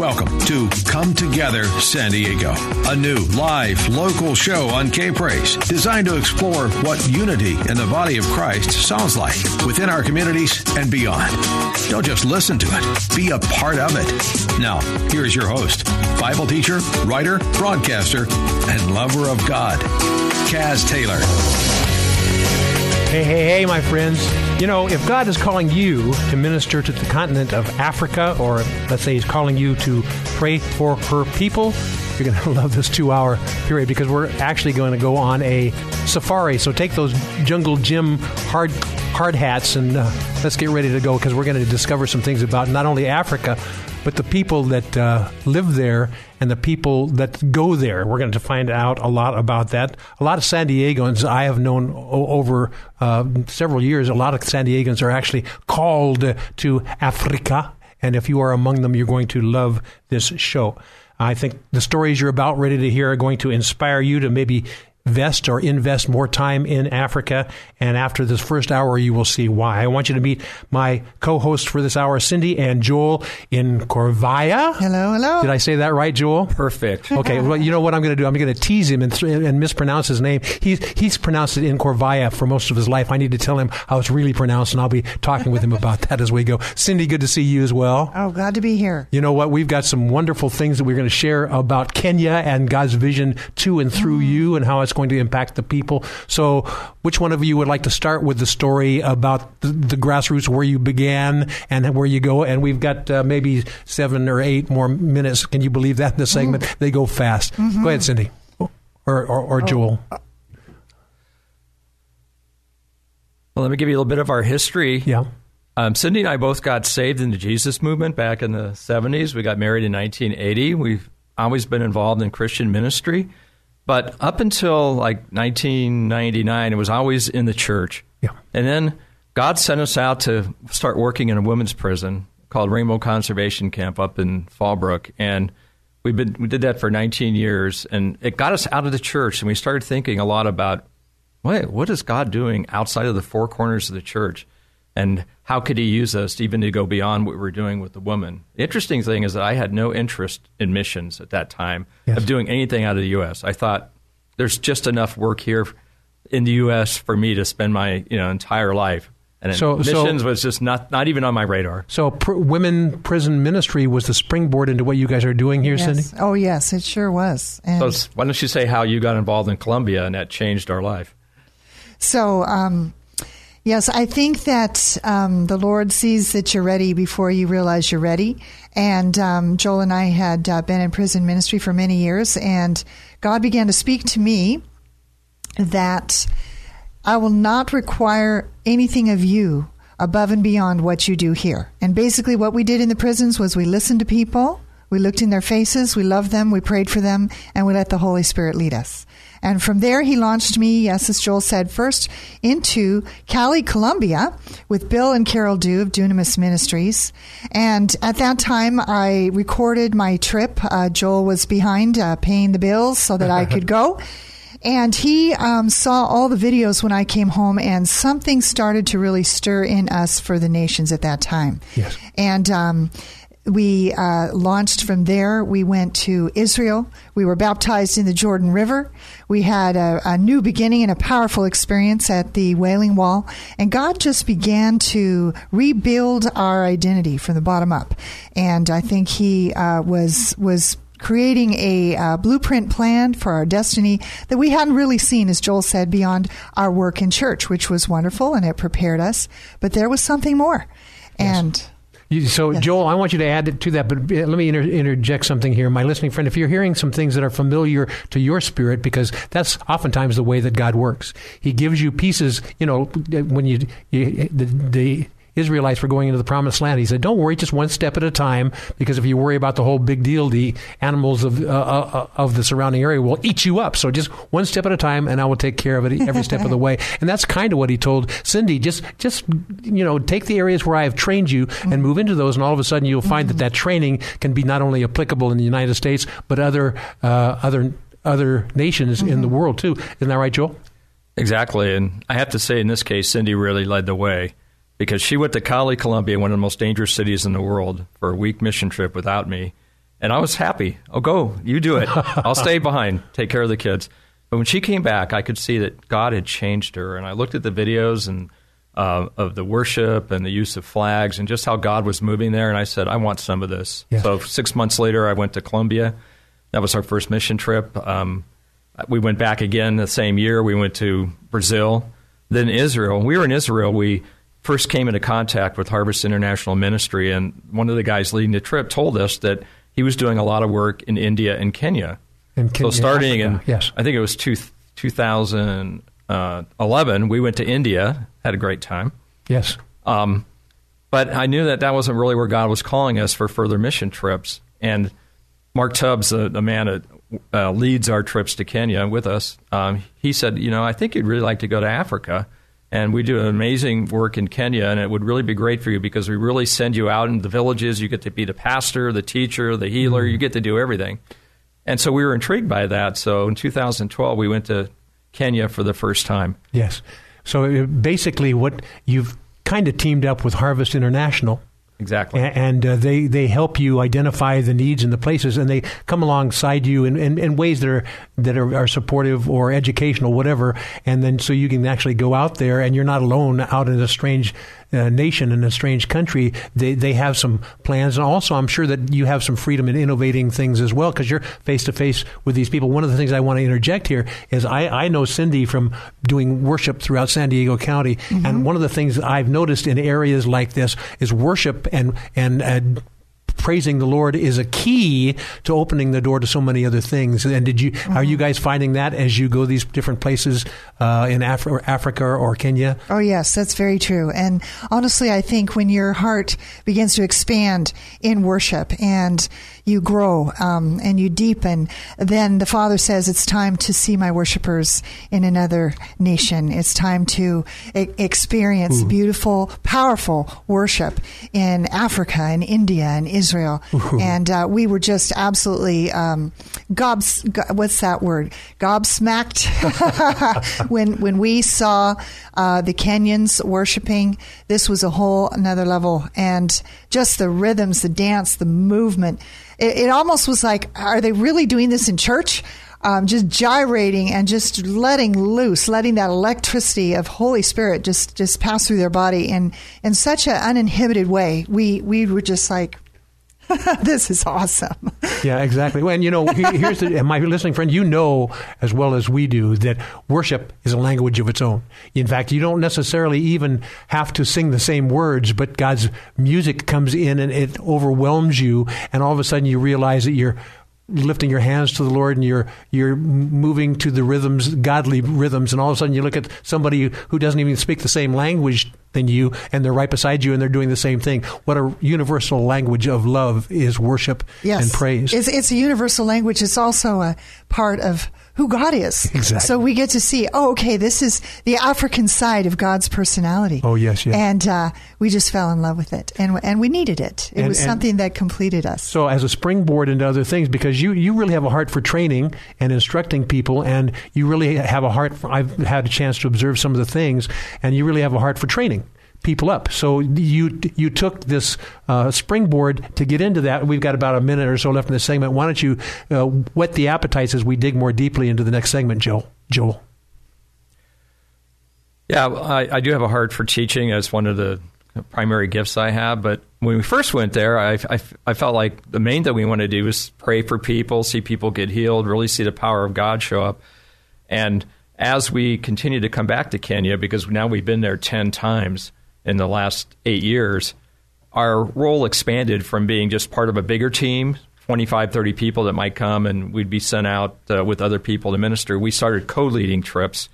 Welcome to Come Together San Diego, a new live local show on K Praise designed to explore what unity in the body of Christ sounds like within our communities and beyond. Don't just listen to it, be a part of it. Now, here's your host, Bible teacher, writer, broadcaster, and lover of God, Kaz Taylor. Hey, hey, hey, my friends. You know, if God is calling you to minister to the continent of Africa, or let's say He's calling you to pray for her people, you're going to love this two hour period because we're actually going to go on a safari. So take those jungle gym hard hard hats and uh, let's get ready to go because we're going to discover some things about not only Africa, but the people that uh, live there and the people that go there. We're going to find out a lot about that. A lot of San Diegans I have known over uh, several years. A lot of San Diegans are actually called to Africa, and if you are among them, you're going to love this show. I think the stories you're about ready to hear are going to inspire you to maybe vest or invest more time in Africa. And after this first hour, you will see why. I want you to meet my co-host for this hour, Cindy and Joel in Corvaya. Hello, hello. Did I say that right, Joel? Perfect. Okay. Well, you know what I'm going to do? I'm going to tease him and, th- and mispronounce his name. He's he's pronounced it in Corvaya for most of his life. I need to tell him how it's really pronounced, and I'll be talking with him about that as we go. Cindy, good to see you as well. Oh, glad to be here. You know what? We've got some wonderful things that we're going to share about Kenya and God's vision to and through mm. you and how it's going to impact the people. So, which one of you would like to start with the story about the, the grassroots, where you began and where you go? And we've got uh, maybe seven or eight more minutes. Can you believe that in the segment? They go fast. Go ahead, Cindy. Or, or, or Joel. Well, let me give you a little bit of our history. Yeah. Um, Cindy and I both got saved in the Jesus movement back in the 70s. We got married in 1980. We've always been involved in Christian ministry. But up until like 1999, it was always in the church. Yeah. And then God sent us out to start working in a women's prison called Rainbow Conservation Camp up in Fallbrook. And we've been, we did that for 19 years. And it got us out of the church. And we started thinking a lot about wait, what is God doing outside of the four corners of the church? And how could he use us even to go beyond what we were doing with the woman? The interesting thing is that I had no interest in missions at that time Yes. of doing anything out of the U.S. I thought there's just enough work here in the U.S. for me to spend my you know entire life. And So- so- missions was just not not even on my radar. So, pr- women prison ministry was the springboard into what you guys are doing here, Cindy. Oh, yes, it sure was. And So why don't you say how you got involved in Colombia and that changed our life? so, um, yes, I think that um, the Lord sees that you're ready before you realize you're ready. And um, Joel and I had uh, been in prison ministry for many years, and God began to speak to me that I will not require anything of you above and beyond what you do here. And basically, what we did in the prisons was we listened to people, we looked in their faces, we loved them, we prayed for them, and we let the Holy Spirit lead us. And from there, he launched me, yes, as Joel said, first into Cali, Colombia, with Bill and Carol Dew of Dunamis Ministries. And at that time, I recorded my trip. Uh, Joel was behind uh, paying the bills so that I could go. And he um, saw all the videos when I came home, and something started to really stir in us for the nations at that time. Yes. And um, we uh, launched from there. We went to Israel. We were baptized in the Jordan River. We had a, a new beginning and a powerful experience at the Wailing Wall. And God just began to rebuild our identity from the bottom up. And I think He uh, was was creating a uh, blueprint plan for our destiny that we hadn't really seen, as Joel said, beyond our work in church, which was wonderful and it prepared us. But there was something more. And You, so, Joel, I want you to add to that, but uh, let me inter- interject something here. My listening friend, if you're hearing some things that are familiar to your spirit, because that's oftentimes the way that God works. He gives you pieces, you know, when you, you the, the Israelites were going into the promised land. He said, "Don't worry, just one step at a time, because if you worry about the whole big deal, the animals of uh, uh, of the surrounding area will eat you up. So just one step at a time, and I will take care of it every step of the way." And that's kind of what he told Cindy. Just just you know, take the areas where I have trained you and move into those, and all of a sudden you'll find that that training can be not only applicable in the United States but other uh, other other nations in the world too. Isn't that right, Joel? Exactly. And I have to say, in this case, Cindy really led the way because she went to Cali, Colombia, one of the most dangerous cities in the world, for a week mission trip without me. And I was happy. Oh, go. You do it. I'll stay behind, take care of the kids. But when she came back, I could see that God had changed her. And I looked at the videos and uh, of the worship and the use of flags and just how God was moving there. And I said, I want some of this. Yeah. So six months later, I went to Colombia. That was our first mission trip. Um, we went back again the same year. We went to Brazil, then Israel. We were in Israel. We first came into contact with Harvest International Ministry, and one of the guys leading the trip told us that he was doing a lot of work in India and Kenya. In so starting Africa, in, yes. I think it was two, 2011, we went to India, had a great time. Yes. Um, but I knew that that wasn't really where God was calling us for further mission trips. And Mark Tubbs, the, the man that uh, leads our trips to Kenya with us, um, he said, you know, I think you'd really like to go to Africa. And we do amazing work in Kenya, and it would really be great for you because we really send you out into the villages. You get to be the pastor, the teacher, the healer. You get to do everything. And so we were intrigued by that. So in 2012, we went to Kenya for the first time. Yes. So uh, basically, what you've kind of teamed up with Harvest International. Exactly. And uh, they, they help you identify the needs and the places, and they come alongside you in, in, in ways that are that are, are supportive or educational, whatever. And then so you can actually go out there, and you're not alone out in a strange uh, nation in a strange country. They they have some plans, and also I'm sure that you have some freedom in innovating things as well because you're face to face with these people. One of the things I want to interject here is I, I know Cindy from doing worship throughout San Diego County, and one of the things I've noticed in areas like this is worship and and uh, praising the Lord is a key to opening the door to so many other things. And did you are you guys finding that as you go these different places uh, in Af- Africa or Kenya? Oh, yes, that's very true. And honestly, I think when your heart begins to expand in worship and you grow um, and you deepen, then the Father says it's time to see my worshipers in another nation. It's time to e- experience beautiful, powerful worship in Africa and India and Israel. And uh, we were just absolutely um, gobs. Go- what's that word? Gobsmacked when when we saw uh, the Kenyans worshiping. This was a whole another level, and just the rhythms, the dance, the movement. It, it almost was like, are they really doing this in church? Um, just gyrating and just letting loose, letting that electricity of Holy Spirit just just pass through their body in in such an uninhibited way. We we were just like, this is awesome. Yeah, exactly. Well, and you know, here's the, my listening friend, you know as well as we do that worship is a language of its own. In fact, you don't necessarily even have to sing the same words, but God's music comes in and it overwhelms you, and all of a sudden you realize that you're lifting your hands to the Lord and you're you're moving to the rhythms, godly rhythms, and all of a sudden you look at somebody who doesn't even speak the same language than you, and they're right beside you and they're doing the same thing. What a universal language of love is worship yes. and praise. It's, it's a universal language. It's also a part of who God is. Exactly. So we get to see, oh, okay, this is the African side of God's personality. Oh, yes, yes. And uh, we just fell in love with it, and and we needed it. It And- was and- something that completed us. So, as a springboard into other things, because you, you really have a heart for training and instructing people, and you really have a heart. For, I've had a chance to observe some of the things, and you really have a heart for training people up. So you you took this uh, springboard to get into that. We've got about a minute or so left in this segment. Why don't you uh, whet the appetites as we dig more deeply into the next segment, Joel? Joel. Yeah, I, I do have a heart for teaching as one of the primary gifts I have. But when we first went there, I, I, I felt like the main thing we wanted to do was pray for people, see people get healed, really see the power of God show up. And as we continue to come back to Kenya, because now we've been there 10 times in the last eight years, our role expanded from being just part of a bigger team 25 30 people that might come and we'd be sent out uh, with other people to minister we started co-leading trips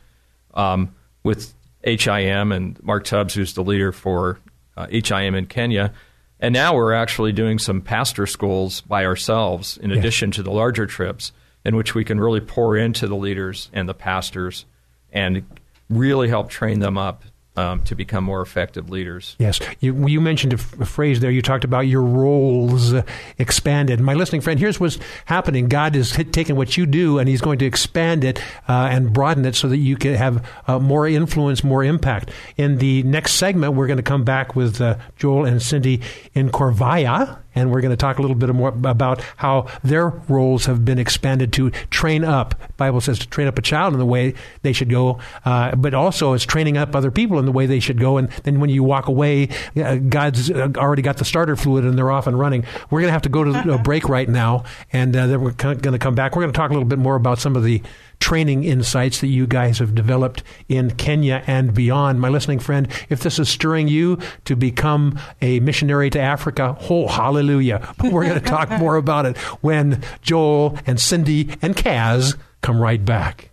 um, with HIM and Mark Tubbs, who's the leader for uh, HIM in Kenya. And now we're actually doing some pastor schools by ourselves, in addition to the larger trips, in which we can really pour into the leaders and the pastors and really help train them up um, to become more effective leaders. Yes. You, you mentioned a, f- a phrase there. You talked about your roles expanded. My listening friend, here's what's happening. God is taking what you do and He's going to expand it uh, and broaden it so that you can have uh, more influence, more impact. In the next segment, we're going to come back with uh, Joel and Cindy in Corvaya and we're going to talk a little bit more about how their roles have been expanded to train up. Bible says to train up a child in the way they should go, uh, but also it's training up other people in the way they should go. And then when you walk away, uh, God's uh, already got the starter fluid and they're off and running. We're going to have to go to a break right now, and uh, then we're going to come back. We're going to talk a little bit more about some of the training insights that you guys have developed in Kenya and beyond. My listening friend, if this is stirring you to become a missionary to Africa, oh, hallelujah. But we're going to talk more about it when Joel and Cindy and Kaz come right back.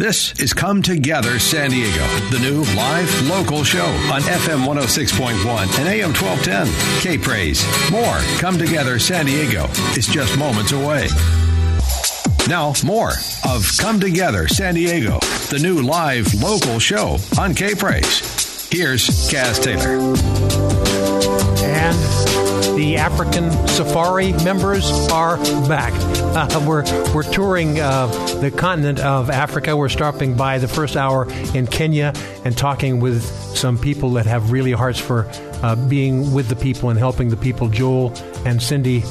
This is Come Together San Diego, the new live local show on FM 106.1 and AM 1210. K Praise. More Come Together San Diego is just moments away. Now, more of Come Together San Diego, the new live local show on K Praise. Here's Kaz Taylor. And the African Safari members are back. Uh, we're we're touring uh, the continent of Africa. We're stopping by the first hour in Kenya and talking with some people that have really hearts for uh, being with the people and helping the people. Joel and Cindy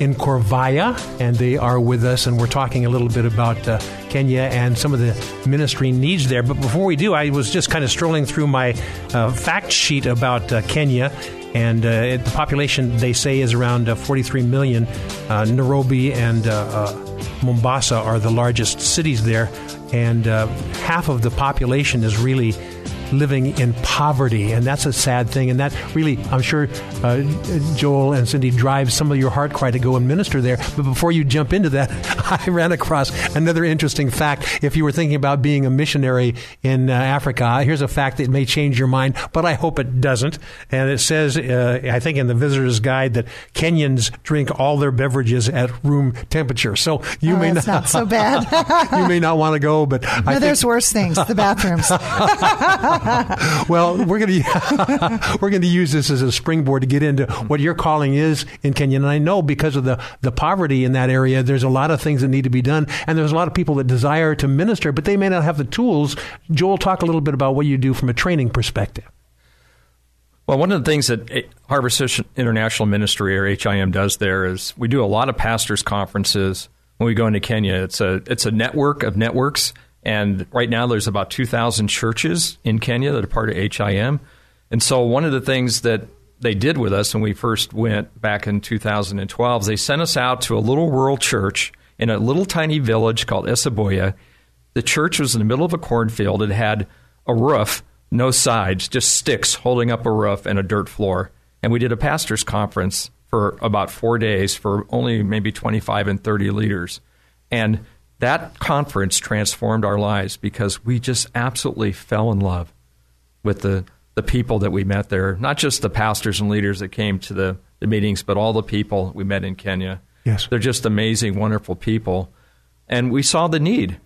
in Corvaya, and they are with us, and we're talking a little bit about uh, Kenya and some of the ministry needs there. But before we do, I was just kind of strolling through my uh, fact sheet about uh, Kenya. And uh, the population, they say, is around uh, 43 million. Uh, Nairobi and Mombasa are the largest cities there. And half of the population is really living in poverty, and that's a sad thing. And that really, I'm sure, uh, Joel and Cindy drives some of your heart cry to go and minister there. But before you jump into that, I ran across another interesting fact. If you were thinking about being a missionary in uh, Africa, here's a fact that may change your mind, but I hope it doesn't. And it says, uh, I think in the visitor's guide, that Kenyans drink all their beverages at room temperature. So you oh, may not, not so bad. you may not want to go, but no, there's worse things. The bathrooms. well, we're going to we're going to use this as a springboard to get into what your calling is in Kenya. And I know because of the the poverty in that area, there's a lot of things that need to be done, and there's a lot of people that desire to minister, but they may not have the tools. Joel, talk a little bit about what you do from a training perspective. Well, one of the things that eh, Harvest International Ministry or HIM does there is we do a lot of pastors' conferences when we go into Kenya. It's a it's a network of networks and right now, there's about 2,000 churches in Kenya that are part of HIM. And so, one of the things that they did with us when we first went back in 2012 they sent us out to a little rural church in a little tiny village called Esaboya. The church was in the middle of a cornfield. It had a roof, no sides, just sticks holding up a roof and a dirt floor. And we did a pastor's conference for about four days for only maybe 25 and 30 leaders. And that conference transformed our lives because we just absolutely fell in love with the, the people that we met there, not just the pastors and leaders that came to the, the meetings, but all the people we met in Kenya. Yes. They're just amazing, wonderful people. And we saw the need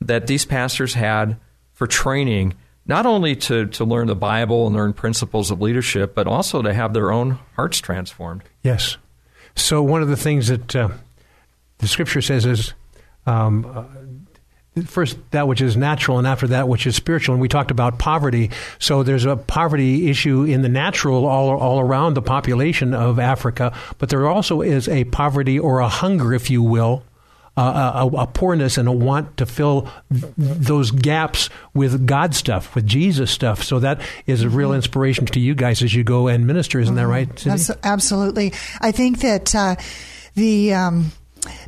that these pastors had for training, not only to, to learn the Bible and learn principles of leadership, but also to have their own hearts transformed. Yes. So, one of the things that uh, the scripture says is um, uh, first that which is natural and after that which is spiritual and we talked about poverty so there's a poverty issue in the natural all, all around the population of africa but there also is a poverty or a hunger if you will uh, a, a, poorness and a want to fill th- those gaps with God stuff, with Jesus stuff. So that is a real mm-hmm. inspiration to you guys as you go and minister. Isn't mm-hmm. that right? Cindy? Absolutely. I think that uh, the um,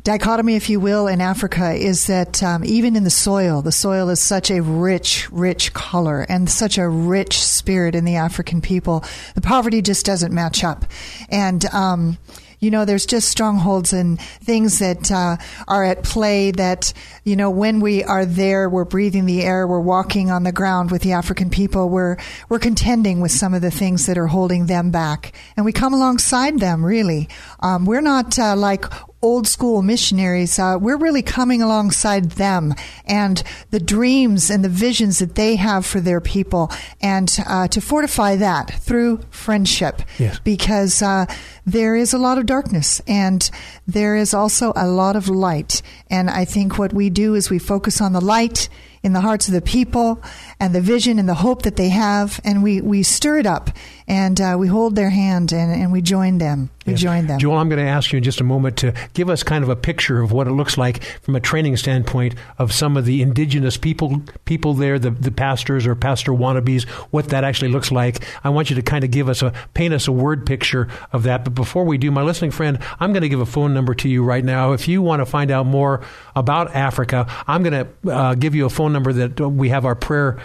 dichotomy, if you will, in Africa is that um, even in the soil, the soil is such a rich, rich color and such a rich spirit in the African people. The poverty just doesn't match up. And, um, You know, there's just strongholds and things that uh, are at play that, you know, when we are there, we're breathing the air, we're walking on the ground with the African people, we're, we're contending with some of the things that are holding them back. And we come alongside them, really. Um, we're not uh, like old school missionaries, uh, we're really coming alongside them and the dreams and the visions that they have for their people, and uh, to fortify that through friendship. Yes. Because uh, there is a lot of darkness and there is also a lot of light. And I think what we do is we focus on the light in the hearts of the people and the vision and the hope that they have, and we, we stir it up and uh, we hold their hand and, and we join them. We Yes. join them. Joel, I'm going to ask you in just a moment to give us kind of a picture of what it looks like from a training standpoint of some of the indigenous people people there, the, the pastors or pastor wannabes, what that actually looks like. I want you to kind of give us a paint us a word picture of that. But before we do, my listening friend, I'm going to give a phone number to you right now. If you want to find out more about Africa, I'm going to uh, give you a phone number that we have our prayer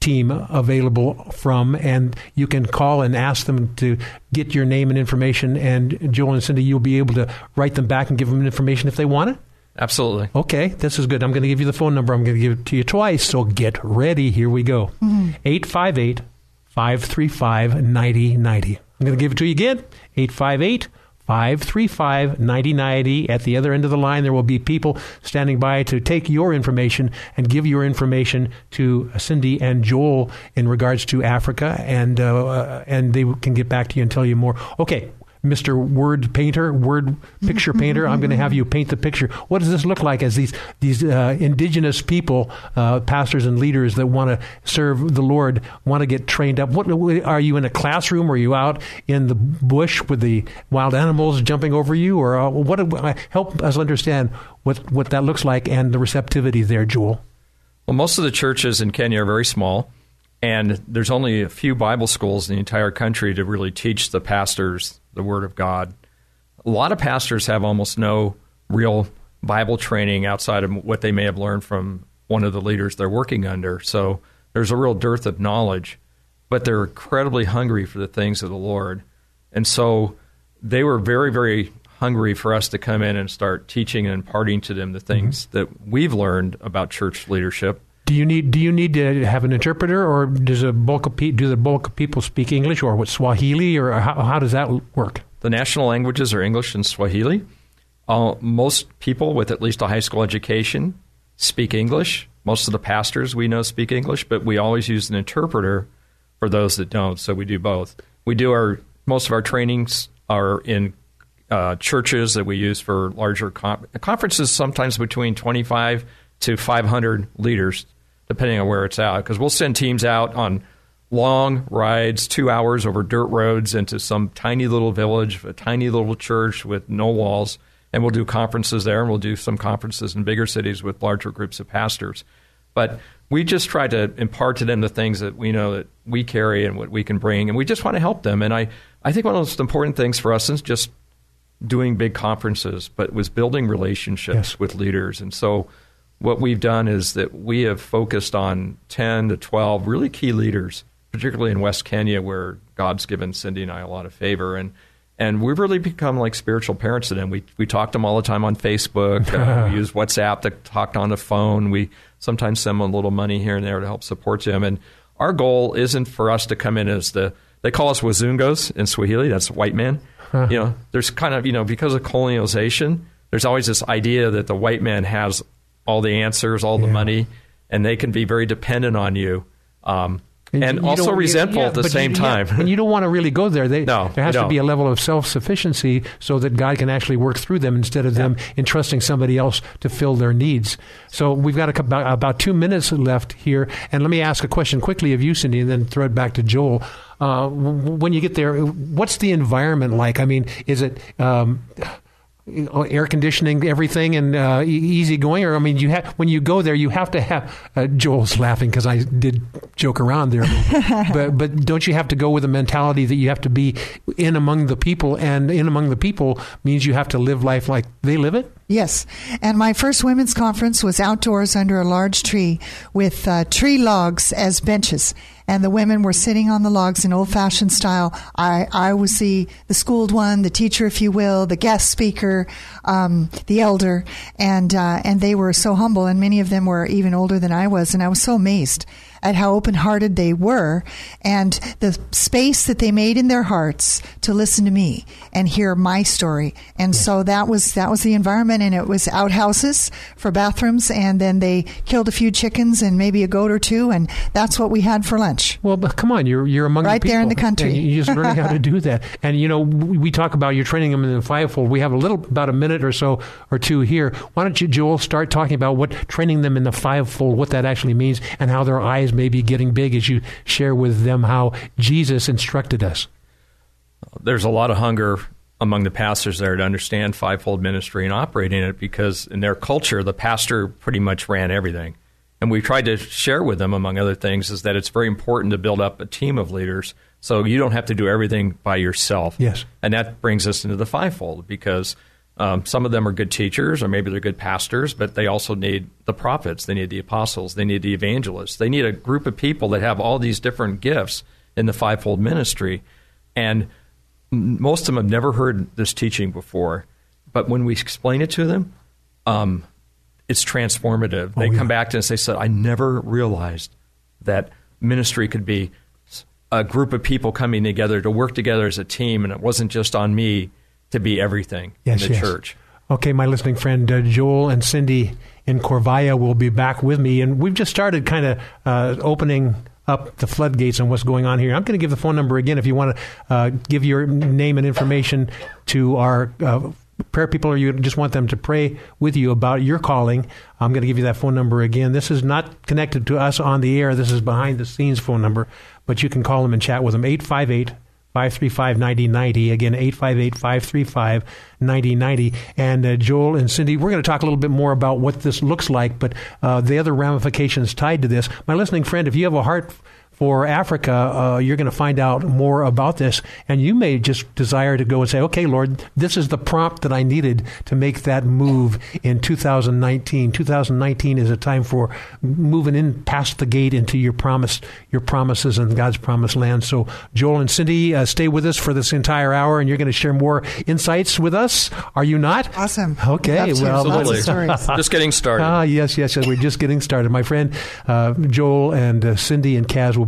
team available from, and you can call and ask them to get your name and information. And Joel and Cindy, you'll be able to write them back and give them information if they want it. Absolutely. Okay, this is good. I'm going to give you the phone number. I'm going to give it to you twice, so get ready. Here we go mm-hmm. 858 535 9090. I'm going to give it to you again 858 535 9090. At the other end of the line, there will be people standing by to take your information and give your information to Cindy and Joel in regards to Africa, and, uh, and they can get back to you and tell you more. Okay. Mr. Word Painter, Word Picture Painter, I'm going to have you paint the picture. What does this look like as these these uh, indigenous people, uh, pastors and leaders that want to serve the Lord, want to get trained up? What are you in a classroom? Are you out in the bush with the wild animals jumping over you, or uh, what? Help us understand what what that looks like and the receptivity there, Joel. Well, most of the churches in Kenya are very small, and there's only a few Bible schools in the entire country to really teach the pastors the Word of God. A lot of pastors have almost no real Bible training outside of what they may have learned from one of the leaders they're working under. So there's a real dearth of knowledge, but they're incredibly hungry for the things of the Lord. And so they were very, very hungry for us to come in and start teaching and imparting to them the things mm-hmm. that we've learned about church leadership. Do you need do you need to have an interpreter, or does a bulk of pe- do the bulk of people speak English, or what Swahili, or how, how does that work? The national languages are English and Swahili. Uh, most people with at least a high school education speak English. Most of the pastors we know speak English, but we always use an interpreter for those that don't. So we do both. We do our most of our trainings are in uh, churches that we use for larger con- conferences, sometimes between 25 to 500 leaders, depending on where it's at. Because we'll send teams out on long rides, two hours over dirt roads into some tiny little village, a tiny little church with no walls, and we'll do conferences there, and we'll do some conferences in bigger cities with larger groups of pastors. But we just try to impart to them the things that we know that we carry and what we can bring, and we just want to help them. And I, I think one of the most important things for us is just doing big conferences, but was building relationships Yes. with leaders. And so what we've done is that we have focused on 10 to 12 really key leaders, particularly in West Kenya, where God's given Cindy and I a lot of favor. And and we've really become like spiritual parents to them. We we talk to them all the time on Facebook. Uh, we use WhatsApp to talk on the phone. We sometimes send them a little money here and there to help support them. And our goal isn't for us to come in as the they call us Wazungos in Swahili. That's white man. You know, there's kind of you know because of colonization, there's always this idea that the white man has all the answers, all the Yeah. money, and they can be very dependent on you. Um, and, also resentful yeah, at the same you- yeah, time. and you don't want to really go there. They, No, there has to be a level of self sufficiency so that God can actually work through them instead of them entrusting somebody else to fill their needs. So we've got a, about, about two minutes left here, and let me ask a question quickly of you, Cindy, and then throw it back to Joel. Uh, when you get there, what's the environment like? I mean, is it um, air conditioning, everything, and uh, easy going? Or I mean, you have when you go there, you have to have. Uh, Joel's laughing because I did joke around there, but but don't you have to go with a mentality that you have to be in among the people, and in among the people means you have to live life like they live it. Yes. And my first women's conference was outdoors under a large tree with uh, tree logs as benches. And the women were sitting on the logs in old fashioned style. I, I was the, the schooled one, the teacher, if you will, the guest speaker, um, the elder, and, uh, and they were so humble, and many of them were even older than I was, and I was so amazed at how open hearted they were and the space that they made in their hearts to listen to me and hear my story. And yeah. so that was that was the environment and it was outhouses for bathrooms and then they killed a few chickens and maybe a goat or two and that's what we had for lunch. Well, but come on, you're you're among right the there in the country. you're just learning how to do that. And you know, we talk about you're training them in the fivefold. We have a little about a minute or so or two here. Why don't you, Joel, start talking about what training them in the fivefold, what that actually means, and how their eyes may be getting big as you share with them how Jesus instructed us. There's a lot of hunger among the pastors there to understand fivefold ministry and operate in it because in their culture, the pastor pretty much ran everything. And we tried to share with them, among other things, is that it's very important to build up a team of leaders so you don't have to do everything by yourself. Yes. And that brings us into the fivefold because um, some of them are good teachers, or maybe they're good pastors, but they also need the prophets, they need the apostles, they need the evangelists, they need a group of people that have all these different gifts in the fivefold ministry. And most of them have never heard this teaching before, but when we explain it to them, um, it's transformative. Oh, they yeah. come back to us, they said, I never realized that ministry could be a group of people coming together to work together as a team, and it wasn't just on me to be everything yes, in the yes. church. Okay, my listening friend uh, Joel and Cindy in Corvaya will be back with me, and we've just started kind of uh, opening up the floodgates on what's going on here. I'm going to give the phone number again if you want to uh, give your name and information to our uh, prayer people or you just want them to pray with you about your calling, I'm going to give you that phone number again. This is not connected to us on the air. This is behind the scenes phone number, but you can call them and chat with them. 858 535 9090. Again, 858 535 9090. And uh, Joel and Cindy, we're going to talk a little bit more about what this looks like, but uh, the other ramifications tied to this. My listening friend, if you have a heart for Africa, uh, you're going to find out more about this. And you may just desire to go and say, okay, Lord, this is the prompt that I needed to make that move in 2019. 2019 is a time for moving in past the gate into your promise, your promises and God's promised land. So, Joel and Cindy, uh, stay with us for this entire hour, and you're going to share more insights with us. Are you not? Awesome. Okay. Well, absolutely. just getting started. Ah, yes, yes, yes. We're just getting started. My friend uh, Joel and uh, Cindy and Kaz will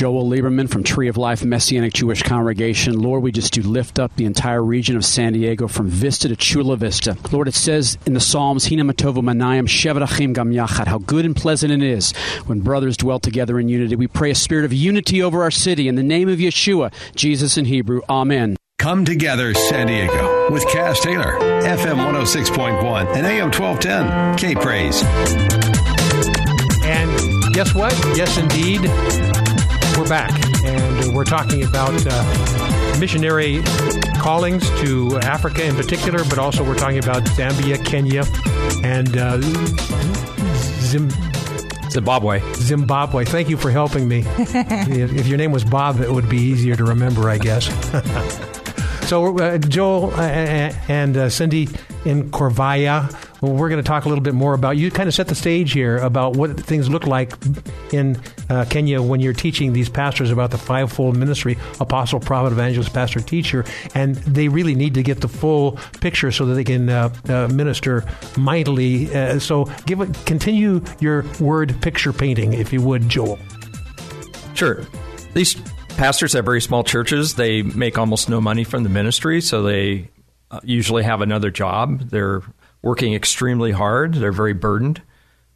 Joel Lieberman from Tree of Life Messianic Jewish Congregation. Lord, we just do lift up the entire region of San Diego from Vista to Chula Vista. Lord, it says in the Psalms, Hina Matovu Manayim Shevarachim Gam Yachad, how good and pleasant it is when brothers dwell together in unity. We pray a spirit of unity over our city in the name of Yeshua, Jesus in Hebrew. Amen. Come together, San Diego, with Kaz Taylor, FM 106.1 and AM 1210, K Praise. And guess what? Yes, indeed we're back, and we're talking about uh, missionary callings to Africa in particular, but also we're talking about Zambia, Kenya, and uh, Zim- Zimbabwe. Zimbabwe. Thank you for helping me. if your name was Bob, it would be easier to remember, I guess. so, uh, Joel uh, and uh, Cindy in Corvaya we're going to talk a little bit more about you. Kind of set the stage here about what things look like in uh, Kenya when you're teaching these pastors about the fivefold ministry: apostle, prophet, evangelist, pastor, teacher, and they really need to get the full picture so that they can uh, uh, minister mightily. Uh, so, give continue your word picture painting, if you would, Joel. Sure. These pastors have very small churches. They make almost no money from the ministry, so they uh, usually have another job. They're working extremely hard. They're very burdened.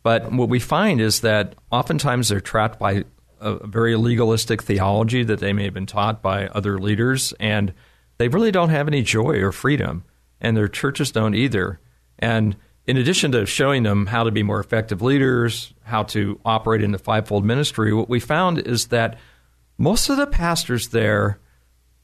But what we find is that oftentimes they're trapped by a very legalistic theology that they may have been taught by other leaders, and they really don't have any joy or freedom, and their churches don't either. And in addition to showing them how to be more effective leaders, how to operate in the fivefold ministry, what we found is that most of the pastors there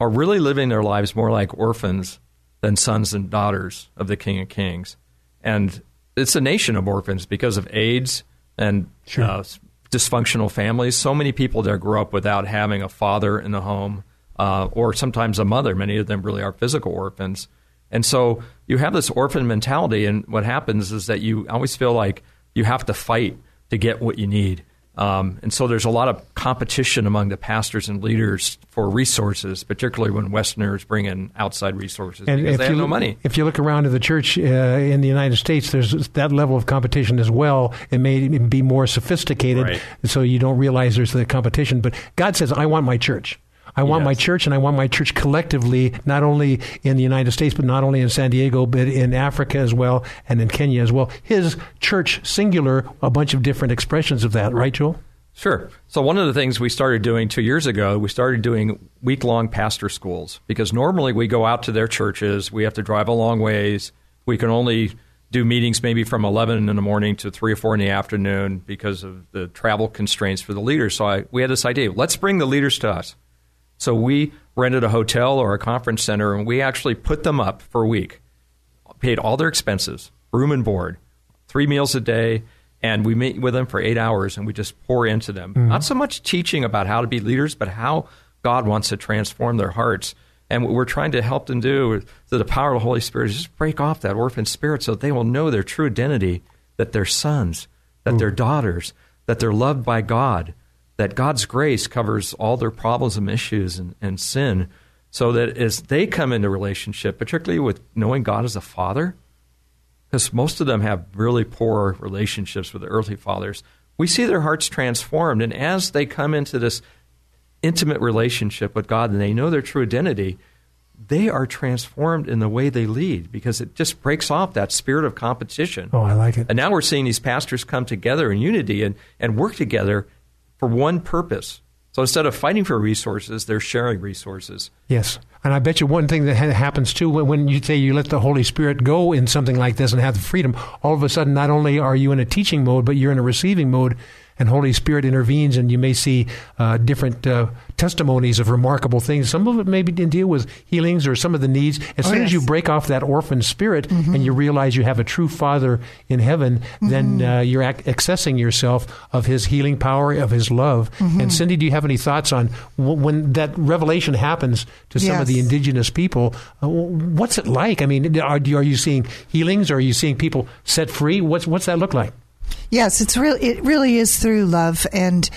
are really living their lives more like orphans than sons and daughters of the King of Kings. And it's a nation of orphans because of AIDS and Sure. uh, dysfunctional families. So many people there grow up without having a father in the home uh, or sometimes a mother. Many of them really are physical orphans. And so you have this orphan mentality, and what happens is that you always feel like you have to fight to get what you need. Um, and so there's a lot of competition among the pastors and leaders for resources, particularly when Westerners bring in outside resources because they have you no look- money. If you look around at the church uh, in the United States, there's that level of competition as well. It may be more sophisticated, Right. so you don't realize there's the competition. But God says, "I want my church." I want my church, and I want my church collectively, not only in the United States, but not only in San Diego, but in Africa as well, and in Kenya as well. His church, singular, a bunch of different expressions of that, right, Joel? Sure. So one of the things we started doing two years ago, we started doing week long pastor schools because normally we go out to their churches, we have to drive a long ways. We can only do meetings maybe from 11 in the morning to 3 or 4 in the afternoon because of the travel constraints for the leaders. So I, we had this idea let's bring the leaders to us. So we rented a hotel or a conference center and we actually put them up for a week, paid all their expenses, room and board, three meals a day, and we meet with them for eight hours and we just pour into them. Mm-hmm. Not so much teaching about how to be leaders, but how God wants to transform their hearts. And what we're trying to help them do through the power of the Holy Spirit is just break off that orphan spirit so that they will know their true identity, that they're sons, that mm. they're daughters, that they're loved by God, that God's grace covers all their problems and issues and, and sin, so that as they come into relationship, particularly with knowing God as a father, because most of them have really poor relationships with their earthly fathers, we see their hearts transformed. And as they come into this intimate relationship with God and they know their true identity, they are transformed in the way they lead because it just breaks off that spirit of competition. Oh, I like it. And now we're seeing these pastors come together in unity and, and work together for one purpose. So instead of fighting for resources, they're sharing resources. Yes. And I bet you one thing that happens too when, when you say you let the Holy Spirit go in something like this and have the freedom, all of a sudden, not only are you in a teaching mode, but you're in a receiving mode, and Holy Spirit intervenes, and you may see uh, different uh, testimonies of remarkable things. Some of it maybe didn't deal with healings or some of the needs. As Oh, soon as you break off that orphan spirit and you realize you have a true Father in heaven, then uh, you're ac- accessing yourself of His healing power, of His love. And Cindy, do you have any thoughts on w- when that revelation happens to some of the indigenous people? Uh, what's it like? I mean, are, are you seeing healings? Or Are you seeing people set free? What's what's that look like? Yes, it's real. It really is through love, and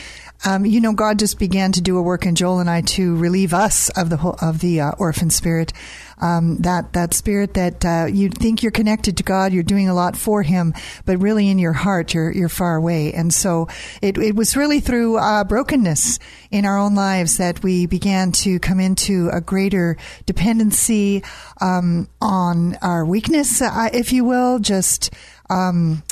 um, you know, God just began to do a work in Joel and I to relieve us of the whole, of the uh, orphan spirit. Um, that that spirit that uh, you think you're connected to God, you're doing a lot for Him, but really in your heart you're you're far away. And so it it was really through uh, brokenness in our own lives that we began to come into a greater dependency um, on our weakness, uh, if you will, just. Um,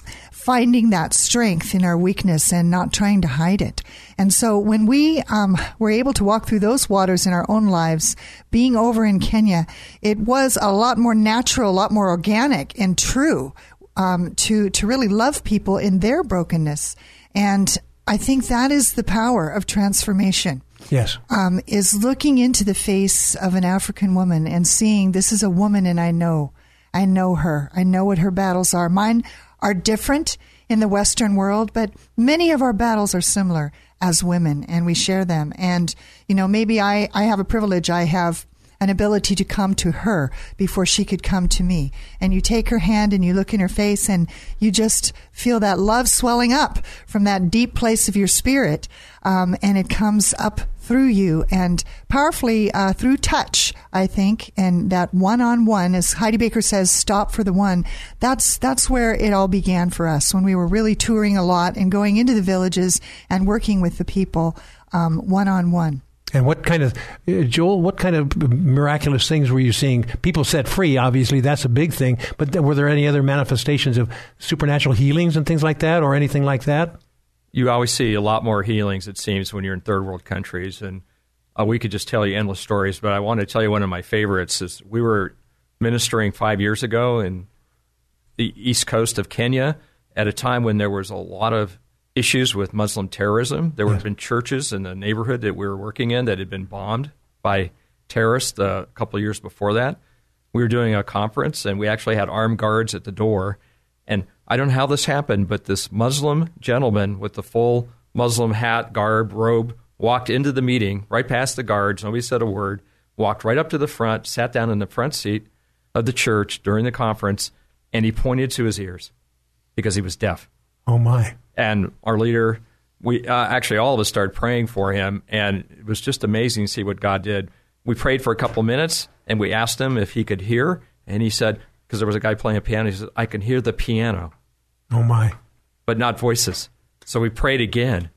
finding that strength in our weakness and not trying to hide it. And so when we um, were able to walk through those waters in our own lives, being over in Kenya, it was a lot more natural, a lot more organic and true um, to to really love people in their brokenness. And I think that is the power of transformation Yes. um, is looking into the face of an African woman and seeing this is a woman and I know. I know her. I know what her battles are. Mine are different in the Western world, but many of our battles are similar as women and we share them. And, you know, maybe I, I have a privilege. I have an ability to come to her before she could come to me. And you take her hand and you look in her face and you just feel that love swelling up from that deep place of your spirit. Um, and it comes up through you and powerfully uh, through touch, I think, and that one-on-one, as Heidi Baker says, stop for the one. That's that's where it all began for us when we were really touring a lot and going into the villages and working with the people um, one-on-one. And what kind of, uh, Joel, what kind of miraculous things were you seeing? People set free, obviously, that's a big thing. But were there any other manifestations of supernatural healings and things like that, or anything like that? You always see a lot more healings, it seems, when you're in third world countries. And uh, we could just tell you endless stories, but I want to tell you one of my favorites is we were ministering five years ago in the east coast of Kenya at a time when there was a lot of issues with Muslim terrorism. There Yes. had been churches in the neighborhood that we were working in that had been bombed by terrorists uh, a couple of years before that. We were doing a conference, and we actually had armed guards at the door. And I don't know how this happened, but this Muslim gentleman with the full Muslim hat, garb, robe walked into the meeting right past the guards. Nobody said a word. Walked right up to the front, sat down in the front seat of the church during the conference, and he pointed to his ears because he was deaf. Oh my! And our leader, we uh, actually all of us started praying for him, and it was just amazing to see what God did. We prayed for a couple minutes, and we asked him if he could hear, and he said, because there was a guy playing a piano, he said, "I can hear the piano." Oh my! But not voices. So we prayed again,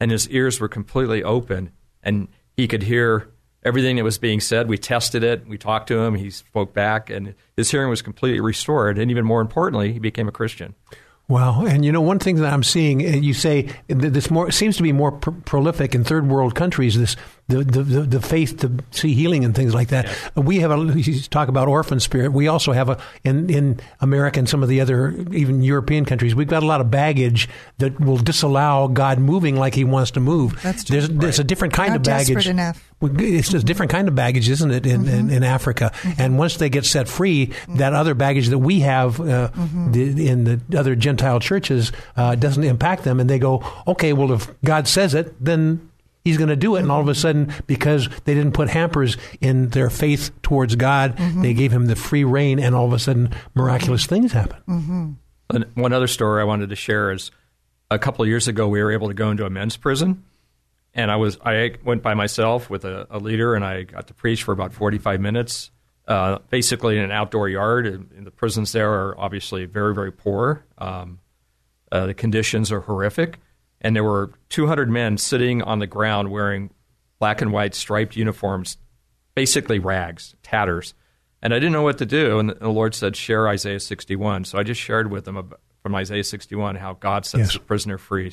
and his ears were completely open, and he could hear everything that was being said. We tested it. We talked to him. He spoke back, and his hearing was completely restored. And even more importantly, he became a Christian. Wow, and you know one thing that I'm seeing, you say this more seems to be more pr- prolific in third world countries. This the, the, the, faith to see healing and things like that. Yes. We have a you talk about orphan spirit. We also have a in in America and some of the other even European countries. We've got a lot of baggage that will disallow God moving like He wants to move. That's true. There's, right. there's a different kind Not of baggage. Enough. It's a different kind of baggage, isn't it, in, mm-hmm. in, in, Africa? Mm-hmm. And once they get set free, mm-hmm. that other baggage that we have uh, mm-hmm. the, in the other Gentile churches uh, doesn't impact them. And they go, okay, well, if God says it, then He's going to do it. And all of a sudden, because they didn't put hampers in their faith towards God, mm-hmm. they gave him the free rein, and all of a sudden, miraculous mm-hmm. things happen. Mm-hmm. And one other story I wanted to share is a couple of years ago, we were able to go into a men's prison. And I was I went by myself with a, a leader, and I got to preach for about 45 minutes, uh, basically in an outdoor yard. And the prisons there are obviously very, very poor. Um, uh, the conditions are horrific and there were 200 men sitting on the ground wearing black and white striped uniforms, basically rags, tatters. And I didn't know what to do. And the Lord said, share Isaiah 61. So I just shared with them from Isaiah 61 how God sets yes. the prisoner free.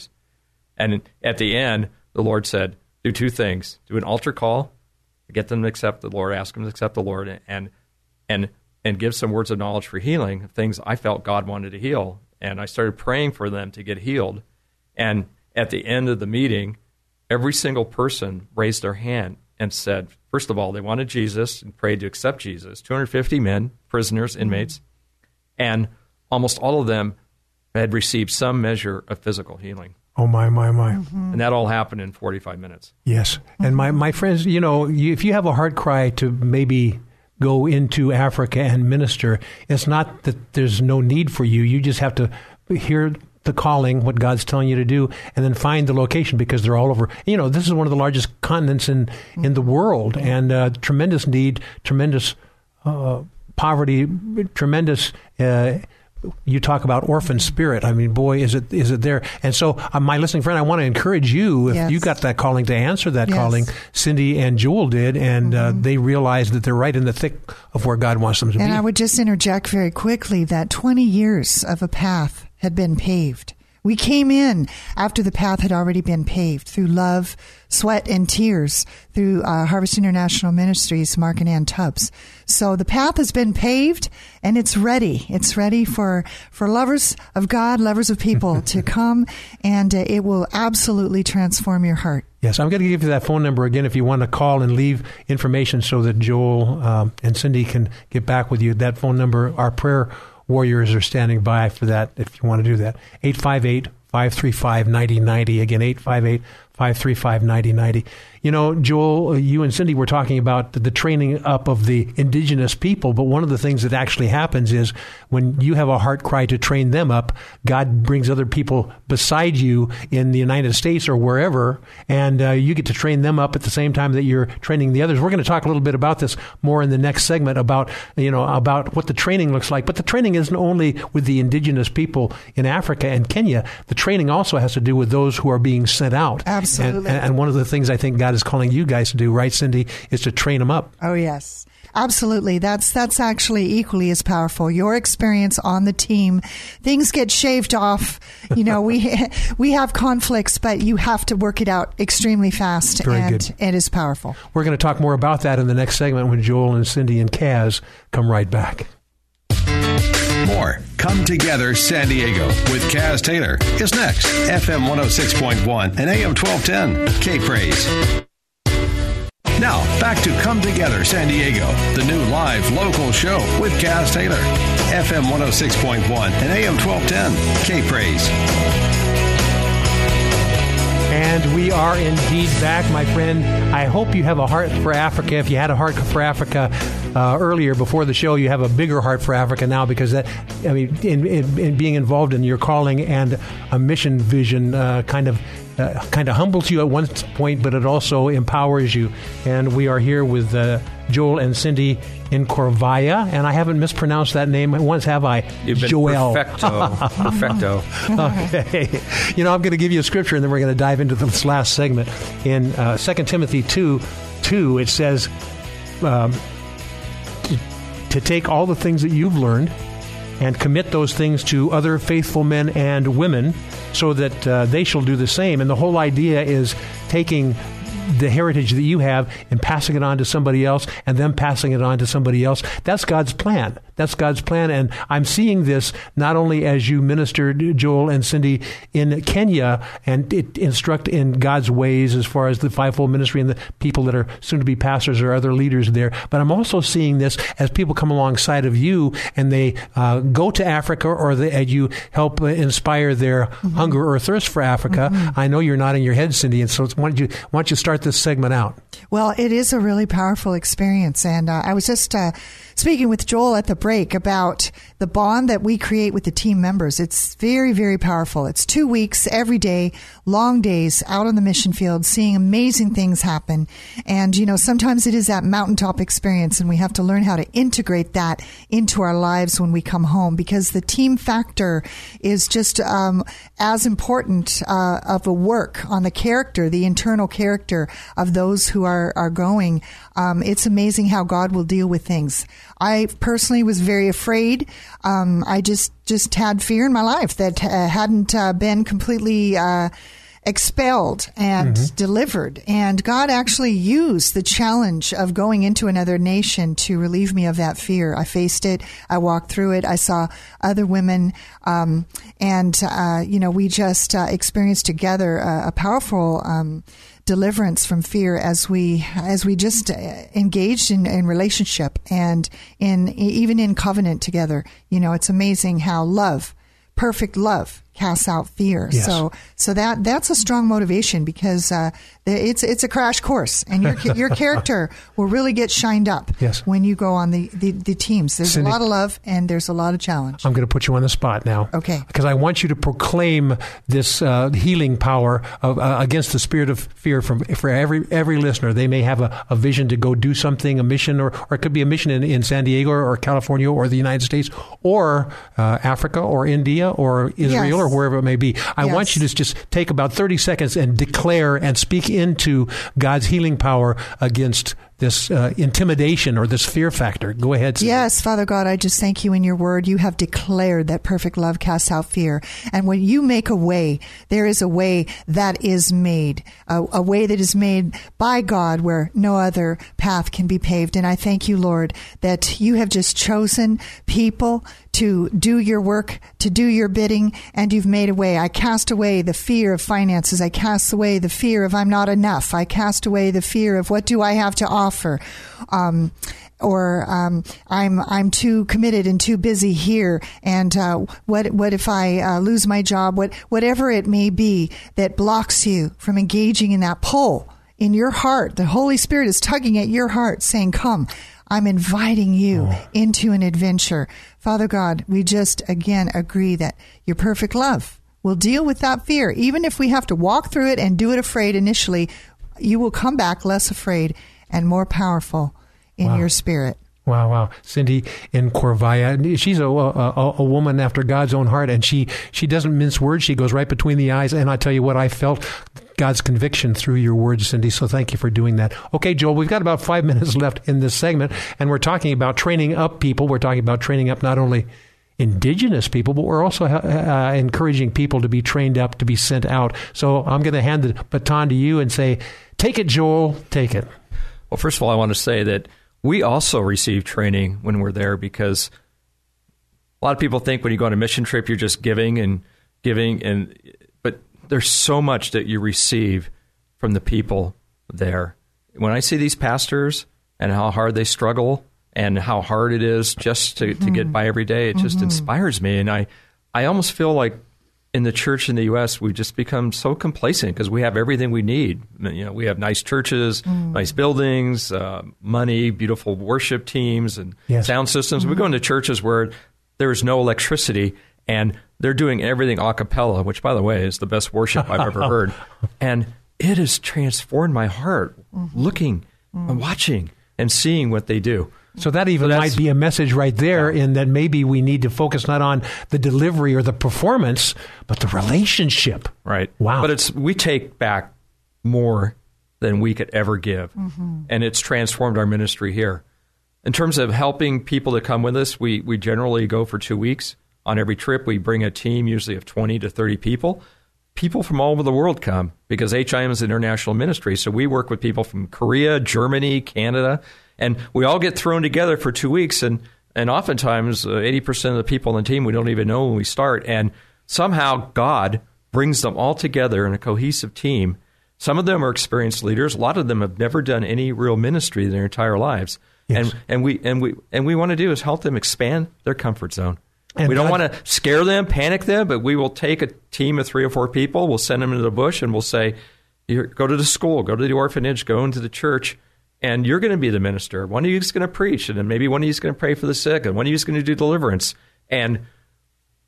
And at the end, the Lord said, do two things do an altar call, get them to accept the Lord, ask them to accept the Lord, and, and, and give some words of knowledge for healing, things I felt God wanted to heal. And I started praying for them to get healed. And at the end of the meeting, every single person raised their hand and said, first of all, they wanted Jesus and prayed to accept Jesus. 250 men, prisoners, mm-hmm. inmates, and almost all of them had received some measure of physical healing. Oh my my my! Mm-hmm. And that all happened in 45 minutes. Yes, and my my friends, you know, if you have a heart cry to maybe go into Africa and minister, it's not that there's no need for you. You just have to hear the calling, what God's telling you to do, and then find the location because they're all over. You know, this is one of the largest continents in in the world, and uh, tremendous need, tremendous uh, poverty, tremendous. Uh, you talk about orphan spirit. I mean, boy, is it is it there? And so, uh, my listening friend, I want to encourage you if yes. you got that calling to answer that yes. calling. Cindy and Joel did, and uh, mm-hmm. uh, they realized that they're right in the thick of where God wants them to and be. And I would just interject very quickly that 20 years of a path had been paved. We came in after the path had already been paved through love, sweat, and tears through uh, Harvest International Ministries, Mark and Ann Tubbs. So the path has been paved and it's ready. It's ready for, for lovers of God, lovers of people to come, and uh, it will absolutely transform your heart. Yes, I'm going to give you that phone number again if you want to call and leave information so that Joel um, and Cindy can get back with you. That phone number, our prayer warriors are standing by for that if you want to do that. 858 535 9090. Again, 858 535 9090. You know, Joel, you and Cindy were talking about the training up of the indigenous people, but one of the things that actually happens is when you have a heart cry to train them up, God brings other people beside you in the United States or wherever, and uh, you get to train them up at the same time that you're training the others. We're going to talk a little bit about this more in the next segment about you know about what the training looks like. But the training isn't only with the indigenous people in Africa and Kenya. The training also has to do with those who are being sent out. Absolutely. And, and one of the things I think God is calling you guys to do, right, Cindy, is to train them up. Oh yes. Absolutely. That's that's actually equally as powerful. Your experience on the team, things get shaved off. You know, we we have conflicts, but you have to work it out extremely fast Very and good. it is powerful. We're going to talk more about that in the next segment when Joel and Cindy and Kaz come right back. More Come Together San Diego with Kaz Taylor is next. FM 106.1 and AM 1210. K Praise. Now, back to Come Together San Diego, the new live local show with Kaz Taylor. FM 106.1 and AM 1210. K Praise. And we are indeed back, my friend. I hope you have a heart for Africa. If you had a heart for Africa uh, earlier before the show, you have a bigger heart for Africa now because that, I mean, in, in, in being involved in your calling and a mission vision uh, kind of uh, kind of humbles you at one point, but it also empowers you. And we are here with uh, Joel and Cindy in Corvaya, and I haven't mispronounced that name once, have I? You've been Joel. perfecto. perfecto. okay. You know, I'm going to give you a scripture, and then we're going to dive into this last segment. In uh, 2 Timothy 2, 2, it says um, to take all the things that you've learned and commit those things to other faithful men and women so that uh, they shall do the same. And the whole idea is taking the heritage that you have and passing it on to somebody else and then passing it on to somebody else. That's God's plan. That's God's plan. And I'm seeing this not only as you ministered, Joel and Cindy, in Kenya and instruct in God's ways as far as the fivefold ministry and the people that are soon to be pastors or other leaders there, but I'm also seeing this as people come alongside of you and they uh, go to Africa or they, you help inspire their mm-hmm. hunger or thirst for Africa. Mm-hmm. I know you're nodding your head, Cindy, and so why don't you, why don't you start this segment out? Well, it is a really powerful experience. And uh, I was just uh, speaking with Joel at the break about the bond that we create with the team members. It's very, very powerful. It's two weeks every day, long days out on the mission field, seeing amazing things happen. And, you know, sometimes it is that mountaintop experience, and we have to learn how to integrate that into our lives when we come home because the team factor is just um, as important uh, of a work on the character, the internal character of those who are, are going. Um, it's amazing how God will deal with things. I personally was very afraid. Um, I just just had fear in my life that uh, hadn't uh, been completely uh, expelled and mm-hmm. delivered. And God actually used the challenge of going into another nation to relieve me of that fear. I faced it. I walked through it. I saw other women, um, and uh, you know, we just uh, experienced together a, a powerful. Um, deliverance from fear as we as we just uh, engaged in, in relationship and in even in covenant together. You know, it's amazing how love, perfect love, casts out fear. Yes. So so that that's a strong motivation because uh, it's it's a crash course, and your your character will really get shined up yes. when you go on the, the, the teams. There's Cindy, a lot of love and there's a lot of challenge. I'm going to put you on the spot now, okay? Because I want you to proclaim this uh, healing power of, uh, against the spirit of fear from for every every listener. They may have a, a vision to go do something, a mission, or, or it could be a mission in, in San Diego or California or the United States or uh, Africa or India or Israel yes. or wherever it may be. I yes. want you to just take about 30 seconds and declare and speak into God's healing power against this uh, intimidation or this fear factor. Go ahead. Yes, Father God, I just thank you in your word. You have declared that perfect love casts out fear. And when you make a way, there is a way that is made, a, a way that is made by God where no other path can be paved. And I thank you, Lord, that you have just chosen people to do your work, to do your bidding, and you've made a way. I cast away the fear of finances. I cast away the fear of I'm not enough. I cast away the fear of what do I have to offer. Um, or um, I'm I'm too committed and too busy here, and uh, what what if I uh, lose my job? What whatever it may be that blocks you from engaging in that pull in your heart, the Holy Spirit is tugging at your heart, saying, "Come." I'm inviting you oh. into an adventure. Father God, we just again agree that your perfect love will deal with that fear. Even if we have to walk through it and do it afraid initially, you will come back less afraid and more powerful in wow. your spirit. Wow, wow. Cindy in Corvaya, she's a, a, a, woman after God's own heart, and she, she doesn't mince words. She goes right between the eyes. And I tell you what, I felt God's conviction through your words, Cindy. So thank you for doing that. Okay, Joel, we've got about five minutes left in this segment, and we're talking about training up people. We're talking about training up not only indigenous people, but we're also uh, encouraging people to be trained up, to be sent out. So I'm going to hand the baton to you and say, take it, Joel, take it. Well, first of all, I want to say that we also receive training when we're there because a lot of people think when you go on a mission trip, you're just giving and giving, and but there's so much that you receive from the people there. when I see these pastors and how hard they struggle and how hard it is just to, to get mm-hmm. by every day, it just mm-hmm. inspires me. And I, I almost feel like in the church in the U.S., we've just become so complacent because we have everything we need. You know, we have nice churches, mm. nice buildings, uh, money, beautiful worship teams, and Yes. sound systems. We mm-hmm. go into churches where there is no electricity and they're doing everything a cappella, which, by the way, is the best worship I've ever heard. And it has transformed my heart mm-hmm. looking and mm. watching and seeing what they do. So that even that's- might be a message right there in that maybe we need to focus not on the delivery or the performance, but the relationship. Right. Wow. But it's we take back more than we could ever give, mm-hmm. and it's transformed our ministry here. In terms of helping people to come with us, we we generally go for two weeks. On every trip, we bring a team, usually of twenty to thirty people. People from all over the world come because HIM is an international ministry. So we work with people from Korea, Germany, Canada, and we all get thrown together for two weeks. And and oftentimes, uh, eighty percent of the people on the team we don't even know when we start. And somehow God brings them all together in a cohesive team. Some of them are experienced leaders. A lot of them have never done any real ministry in their entire lives. Yes. And and we and we and we want to do is help them expand their comfort zone. And we don't want to scare them, panic them, but we will take a team of three or four people. We'll send them into the bush, and we'll say, "Here, "Go to the school, go to the orphanage, go into the church, and you're going to be the minister. One of you is going to preach, and then maybe one of you is going to pray for the sick, and one of you is going to do deliverance." And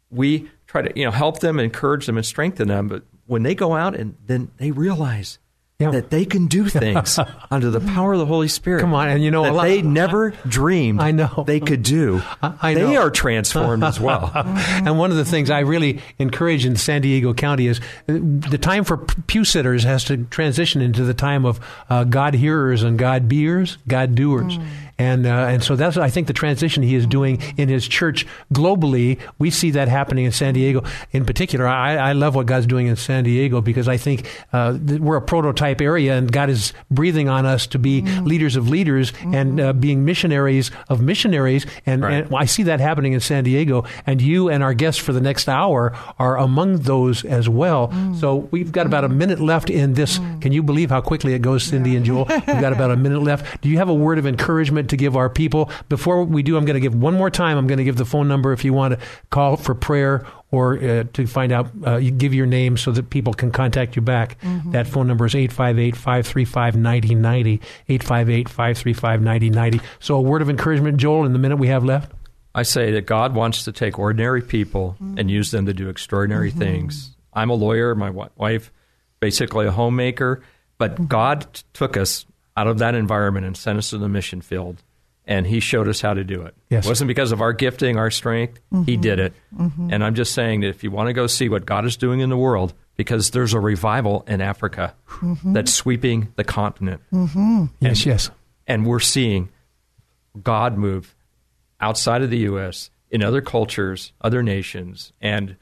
we try to you know help them, encourage them, and strengthen them. But when they go out and then they realize Yeah. that they can do things under the power of the Holy Spirit. Come on, and you know, that lot- they never dreamed I know. they could do. I- I they know. are transformed as well. and one of the things I really encourage in San Diego County is uh, the time for pew sitters has to transition into the time of uh, God hearers and God beers, God doers. And, uh, and so that's, I think, the transition he is doing in his church globally. We see that happening in San Diego in particular. I, I love what God's doing in San Diego because I think uh, we're a prototype area and God is breathing on us to be leaders of leaders and uh, being missionaries of missionaries. And, Right. and I see that happening in San Diego, and you and our guests for the next hour are among those as well. So we've got about a minute left in this. Can you believe how quickly it goes, Cindy and Jewel? We've got about a minute left. Do you have a word of encouragement to give our people? Before we do, I'm going to give one more time. I'm going to give the phone number if you want to call for prayer or uh, to find out, uh, you give your name so that people can contact you back. That phone number is 858 535 9090. 858 535 9090. So a word of encouragement, Joel, in the minute we have left. I say that God wants to take ordinary people and use them to do extraordinary things. I'm a lawyer, my wife, basically a homemaker, but God t- took us out of that environment and sent us to the mission field, and He showed us how to do it. Yes. It wasn't because of our gifting, our strength. He mm-hmm. did it. Mm-hmm. And I'm just saying that if you want to go see what God is doing in the world, because there's a revival in Africa mm-hmm. that's sweeping the continent Yes, yes. and we're seeing God move outside of the U.S. in other cultures, other nations, and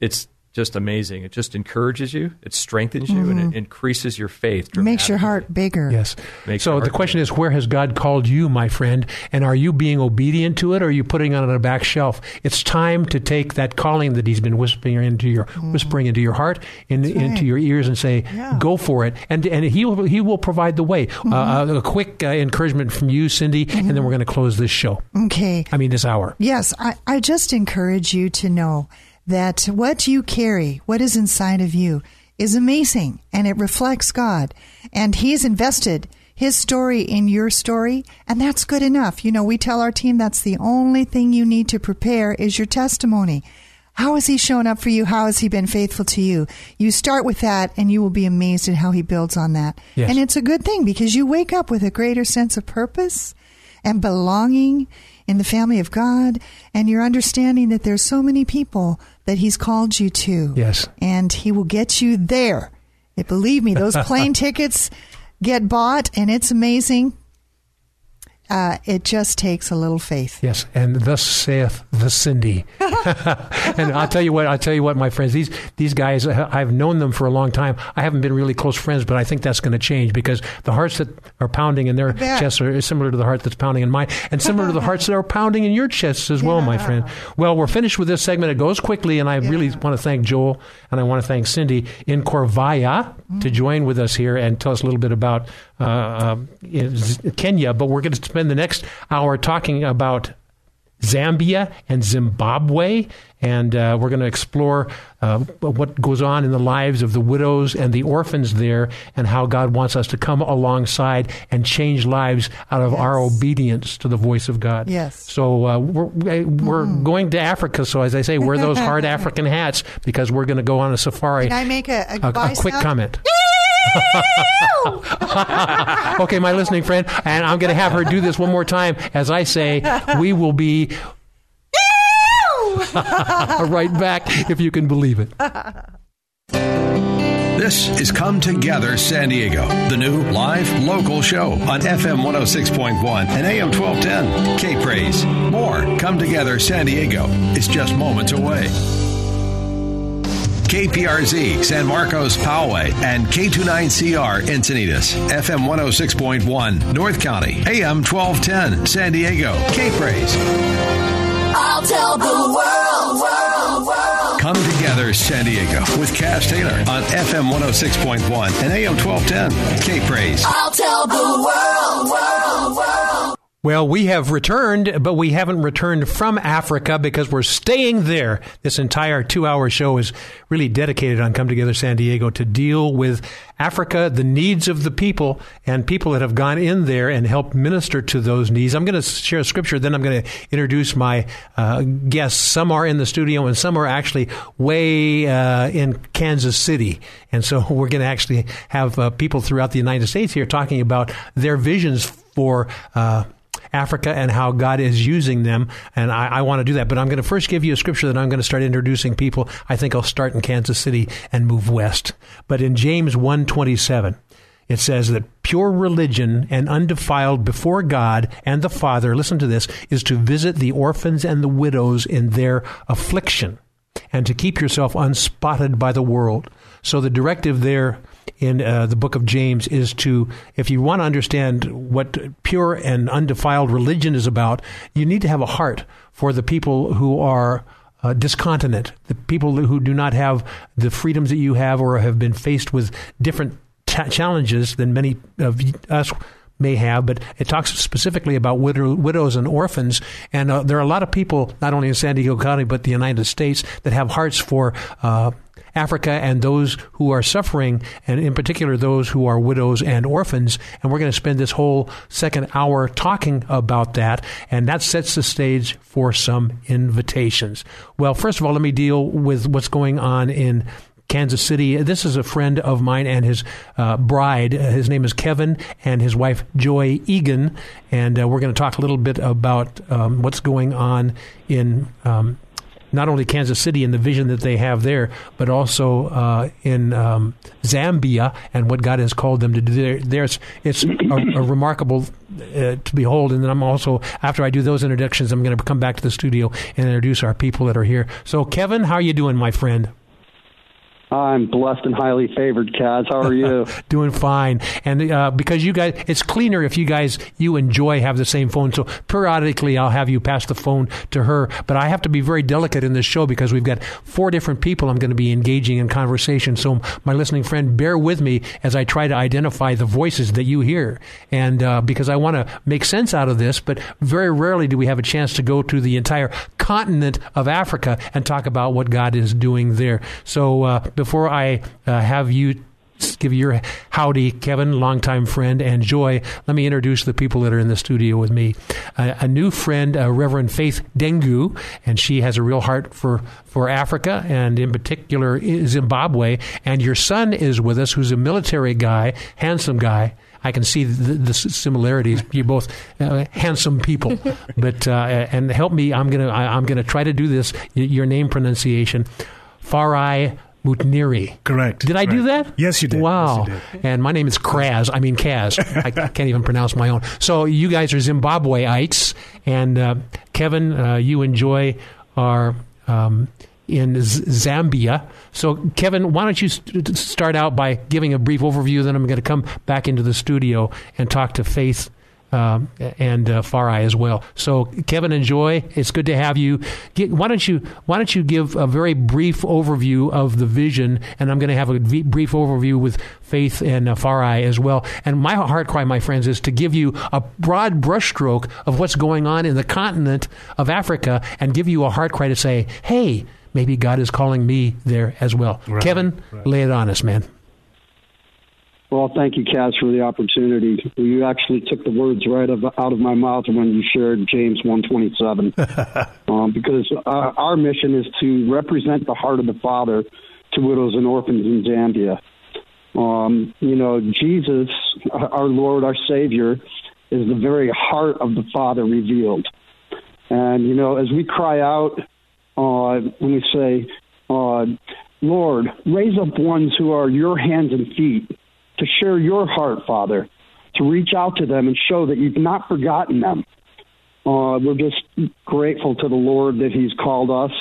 it's just amazing. It just encourages you, it strengthens you, and it mm-hmm. increases your faith. Makes your heart bigger. Yes. Makes so the heart question is, where has God called you, my friend? And are you being obedient to it, or are you putting it on a back shelf? It's time to take that calling that He's been whispering into your mm-hmm. whispering into your heart, in, into your ears, and say, Yeah. "Go for it." And and He will He will provide the way. Uh, mm-hmm. uh a quick uh, encouragement from you, Cindy, and then we're going to close this show. Okay. I mean, this hour. Yes, I, I just encourage you to know that what you carry, what is inside of you, is amazing and it reflects God. And He's invested His story in your story, and that's good enough. You know, we tell our team that's the only thing you need to prepare is your testimony. How has He shown up for you? How has He been faithful to you? You start with that, and you will be amazed at how He builds on that. Yes. And it's a good thing because you wake up with a greater sense of purpose and belonging in the family of God, and you're understanding that there's so many people that He's called you to. Yes. And He will get you there. And believe me, those plane tickets get bought, and it's amazing. Uh, it just takes a little faith. Yes, and thus saith the Cindy. and I'll tell you what, I'll tell you what, my friends, these these guys, uh, I've known them for a long time. I haven't been really close friends, but I think that's going to change because the hearts that are pounding in their chests are similar to the heart that's pounding in mine, and similar to the hearts that are pounding in your chests as well, my friend. Well, we're finished with this segment. It goes quickly, and I yeah. really want to thank Joel and I want to thank Cindy in Corvaya mm-hmm. to join with us here and tell us a little bit about uh, uh, Kenya. But we're going to spend the next hour talking about Zambia and Zimbabwe, and uh, we're going to explore uh, what goes on in the lives of the widows and the orphans there, and how God wants us to come alongside and change lives out of yes. our obedience to the voice of God. Yes. So uh, we're we're mm. going to Africa. So as I say, wear those hard African hats because we're going to go on a safari. Can I make a, a, a, a quick comment? okay, my listening friend, and I'm going to have her do this one more time as I say, we will be right back if you can believe it. This is Come Together San Diego, the new live local show on FM 106.1 and AM 1210. K Praise. More Come Together San Diego is just moments away. KPRZ San Marcos Poway and K29CR Encinitas FM 106.1 North County AM 1210 San Diego K Praise. I'll tell the world, world, world. Come together San Diego with Kaz Taylor on FM 106.1 and AM 1210 K Praise. I'll tell the world, world, world. Well, we have returned, but we haven't returned from Africa because we're staying there. This entire two hour show is really dedicated on Come Together San Diego to deal with Africa, the needs of the people, and people that have gone in there and helped minister to those needs. I'm going to share a scripture, then I'm going to introduce my uh, guests. Some are in the studio, and some are actually way uh, in Kansas City. And so we're going to actually have uh, people throughout the United States here talking about their visions for uh, Africa and how God is using them. And I, I want to do that. But I'm going to first give you a scripture that I'm going to start introducing people. I think I'll start in Kansas City and move west. But in James 127, it says that pure religion and undefiled before God and the Father, listen to this, is to visit the orphans and the widows in their affliction and to keep yourself unspotted by the world. So the directive there in uh, the book of James is to, if you want to understand what pure and undefiled religion is about, you need to have a heart for the people who are uh, discontinent, the people who do not have the freedoms that you have or have been faced with different ta- challenges than many of us may have, but it talks specifically about widow, widows and orphans. And uh, there are a lot of people, not only in San Diego County, but the United States, that have hearts for uh, Africa and those who are suffering, and in particular those who are widows and orphans. And we're going to spend this whole second hour talking about that, and that sets the stage for some invitations. Well, first of all, let me deal with what's going on in Kansas City. This is a friend of mine and his uh, bride. His name is Kevin and his wife Joy Egan, and uh, we're going to talk a little bit about um, what's going on in um, not only Kansas City and the vision that they have there, but also uh, in um, Zambia and what God has called them to do there. There's it's a, a remarkable uh, to behold. And then I'm also after I do those introductions, I'm going to come back to the studio and introduce our people that are here. So, Kevin, how are you doing, my friend? I'm blessed and highly favored, Kaz. How are you? Doing fine. And uh, because you guys, it's cleaner if you guys, you and Joy have the same phone. So periodically I'll have you pass the phone to her. But I have to be very delicate in this show because we've got four different people I'm going to be engaging in conversation. So my listening friend, bear with me as I try to identify the voices that you hear. And uh, because I want to make sense out of this, but very rarely do we have a chance to go to the entire continent of Africa and talk about what God is doing there. So, uh, before I uh, have you give your howdy, Kevin, longtime friend, and Joy. Let me introduce the people that are in the studio with me. Uh, a new friend, uh, Reverend Faith Dengu, and she has a real heart for, for Africa and in particular Zimbabwe. And your son is with us, who's a military guy, handsome guy. I can see the, the similarities. You're both uh, handsome people, but uh, and help me. I'm gonna I, am gonna try to do this. Your name pronunciation, Farai Mutniri. Correct. Did I do that? Yes, you did. Wow. Yes, you did. And my name is Kraz. I mean Kaz. I can't even pronounce my own. So you guys are Zimbabweites, and uh, Kevin, uh, you and Joy our. Um, in Z- Zambia. So, Kevin, why don't you st- start out by giving a brief overview? Then I'm going to come back into the studio and talk to Faith um, and uh, Farai as well. So, Kevin, and Joy. It's good to have you. Get, why don't you Why don't you give a very brief overview of the vision? And I'm going to have a v- brief overview with Faith and uh, Farai as well. And my heart cry, my friends, is to give you a broad brushstroke of what's going on in the continent of Africa, and give you a heart cry to say, "Hey." Maybe God is calling me there as well. Right, Kevin, right. lay it on us, man. Well, thank you, Kaz, for the opportunity. You actually took the words right of, out of my mouth when you shared James 127. um, because our, our mission is to represent the heart of the Father to widows and orphans in Zambia. Um, you know, Jesus, our Lord, our Savior, is the very heart of the Father revealed. And, you know, as we cry out, uh, when we say, uh, Lord, raise up ones who are your hands and feet to share your heart, Father, to reach out to them and show that you've not forgotten them. Uh, we're just grateful to the Lord that He's called us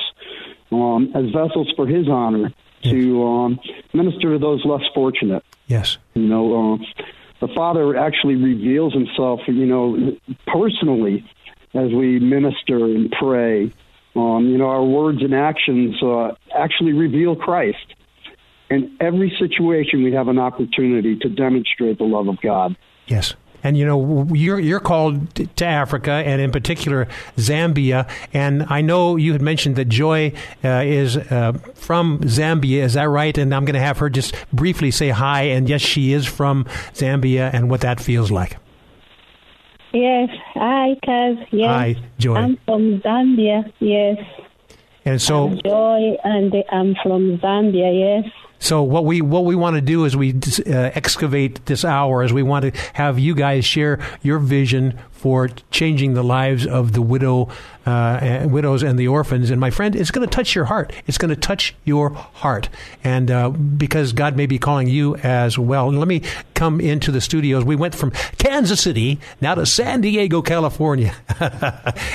um, as vessels for His honor to um, minister to those less fortunate. Yes. You know, uh, the Father actually reveals Himself, you know, personally as we minister and pray. Um, you know, our words and actions uh, actually reveal Christ. In every situation, we have an opportunity to demonstrate the love of God. Yes. And you know you're you're called to Africa and in particular Zambia. And I know you had mentioned that Joy uh, is uh, from Zambia. Is that right? And I'm going to have her just briefly say hi. And yes, she is from Zambia, and what that feels like. Yes. Hi, Kaz. Yes. Hi, Joy. I'm from Zambia. Yes. And so, I'm Joy, and I'm from Zambia. Yes. So what we what we want to do is we uh, excavate this hour as we want to have you guys share your vision for changing the lives of the widow, uh, widows and the orphans. And my friend, it's going to touch your heart. It's going to touch your heart, and uh, because God may be calling you as well. And let me come into the studios. We went from Kansas City now to San Diego, California.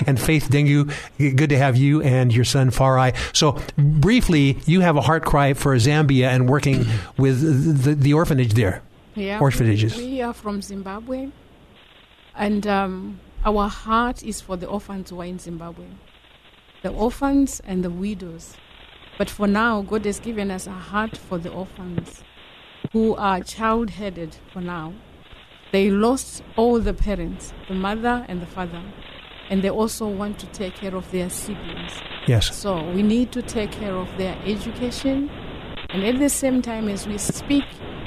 and Faith Dengu, good to have you and your son Farai. So briefly, you have a heart cry for Zambia and working with the, the orphanage there. Yeah, Orphanages. We are from Zimbabwe, and um, our heart is for the orphans who are in Zimbabwe, the orphans and the widows. But for now, God has given us a heart for the orphans who are child headed for now. They lost all the parents, the mother and the father, and they also want to take care of their siblings. Yes. So we need to take care of their education, and at the same time as we speak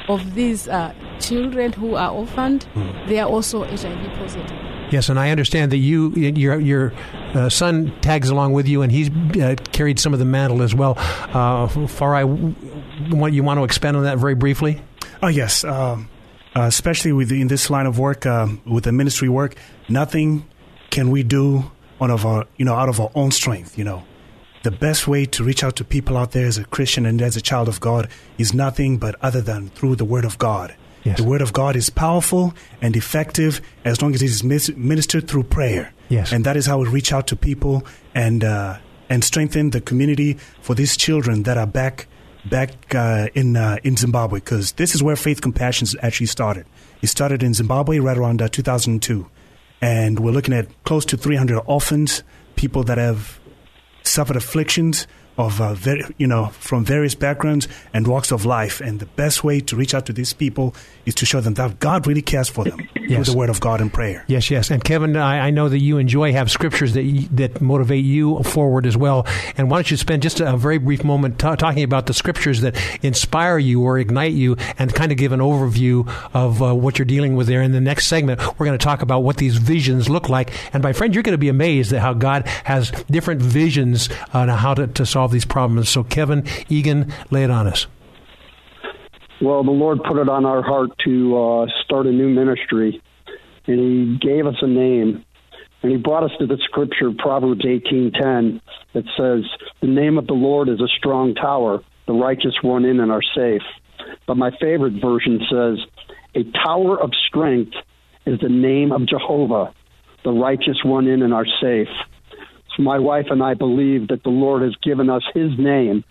of these uh, children who are orphaned, they are also HIV positive. Yes, and I understand that you, your your uh, son tags along with you, and he's uh, carried some of the mantle as well. Uh, Farai, what you want to expand on that very briefly? Oh yes, um, uh, especially with in this line of work, um, with the ministry work, nothing can we do out of our you know out of our own strength. You know, the best way to reach out to people out there as a Christian and as a child of God is nothing but other than through the Word of God. Yes. The Word of God is powerful and effective as long as it is ministered through prayer. Yes. And that is how we reach out to people and uh, and strengthen the community for these children that are back back uh, in uh, in Zimbabwe because this is where Faith Compassion actually started. It started in Zimbabwe right around uh, 2002, and we're looking at close to 300 orphans, people that have suffered afflictions of uh, very, you know from various backgrounds and walks of life. And the best way to reach out to these people is to show them that God really cares for them Yes. through the Word of God and prayer. Yes, yes. And Kevin, I, I know that you enjoy Joy have scriptures that you, that motivate you forward as well. And why don't you spend just a very brief moment ta talking about the scriptures that inspire you or ignite you, and kind of give an overview of uh, what you're dealing with there. In the next segment, we're going to talk about what these visions look like. And my friend, you're going to be amazed at how God has different visions on how to, to solve these problems. So, Kevin Egan, lay it on us. Well, the Lord put it on our heart to uh, start a new ministry, and He gave us a name, and He brought us to the scripture Proverbs eighteen ten that says, "The name of the Lord is a strong tower; The righteous run in and are safe. But my favorite version says, A tower of strength is the name of Jehovah. The righteous run in and are safe. My wife and I believe that the Lord has given us His name,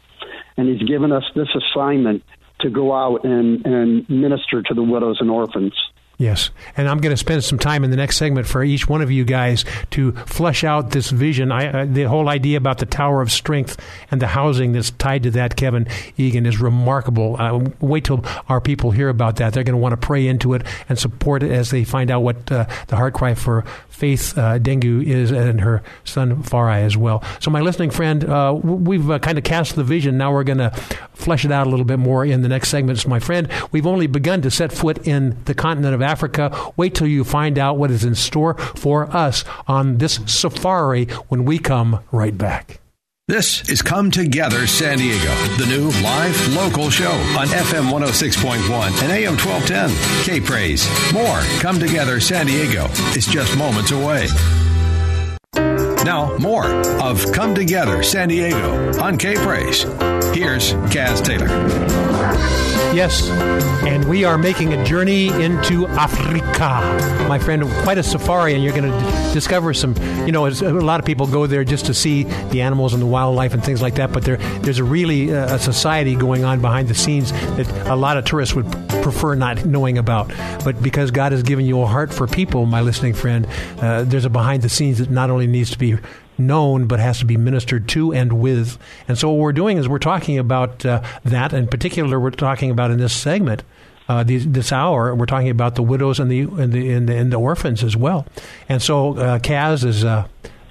and He's given us this assignment to go out and, and minister to the widows and orphans. Yes. And I'm going to spend some time in the next segment for each one of you guys to flesh out this vision. I, uh, the whole idea about the Tower of Strength and the housing that's tied to that, Kevin Egan, is remarkable. Uh, wait till our people hear about that. They're going to want to pray into it and support it as they find out what uh, the heart cry for Faith uh, Dengu is and her son Farai as well. So, my listening friend, uh, we've uh, kind of cast the vision. Now we're going to flesh it out a little bit more in the next segments. My friend, we've only begun to set foot in the continent of Africa. Wait till you find out what is in store for us on this safari when we come right back. This is Come Together San Diego, the new live local show on FM 106.1 and AM 1210. K Praise. More Come Together San Diego is just moments away. Now, more of Come Together San Diego on K Praise. Here's Kaz Taylor. Yes, and we are making a journey into Africa. My friend, quite a safari, and you're going to discover some, you know, a lot of people go there just to see the animals and the wildlife and things like that, but there, there's a really uh, a society going on behind the scenes that a lot of tourists would prefer not knowing about. But because God has given you a heart for people, my listening friend, uh, there's a behind the scenes that not only needs to be known but has to be ministered to and with. And so what we're doing is we're talking about uh, that. In particular, we're talking about in this segment. Uh, these, this hour, we're talking about the widows and the and the, and the, and the orphans as well. And so, uh, Kaz is uh,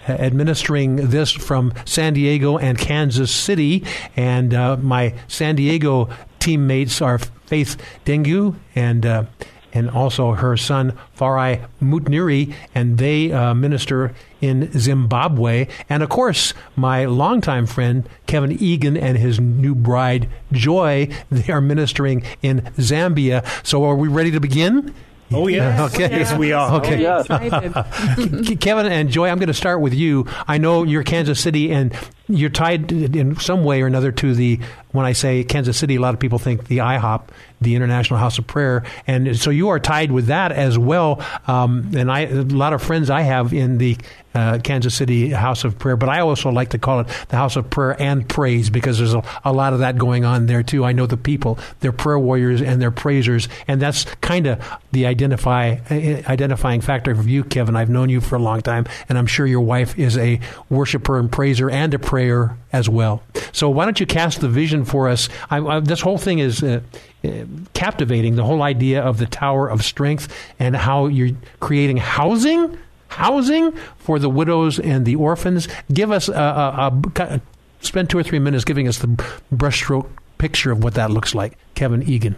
administering this from San Diego and Kansas City, and uh, my San Diego teammates are Faith Dengu and uh, and also her son Farai Mutniri, and they uh, minister in Zimbabwe. And of course, my longtime friend Kevin Egan and his new bride Joy, they are ministering in Zambia. So, are we ready to begin? Oh yes, uh, okay. yes we are. Okay, Oh, yes. Kevin and Joy, I'm going to start with you. I know you're Kansas City, and you're tied in some way or another to the. When I say Kansas City, a lot of people think the IHOP, the International House of Prayer, and so you are tied with that as well. Um, and I, a lot of friends I have in the uh, Kansas City House of Prayer, but I also like to call it the House of Prayer and Praise because there's a, a lot of that going on there too. I know the people, they're prayer warriors and they're praisers, and that's kind of the identify identifying factor for you, Kevin. I've known you for a long time, and I'm sure your wife is a worshiper and praiser and a prayer as well. So why don't you cast the vision for us? I, I, this whole thing is. Uh, uh, captivating the whole idea of the tower of strength and how you're creating housing housing for the widows and the orphans give us a, a, a spend two or three minutes giving us the brushstroke picture of what that looks like kevin egan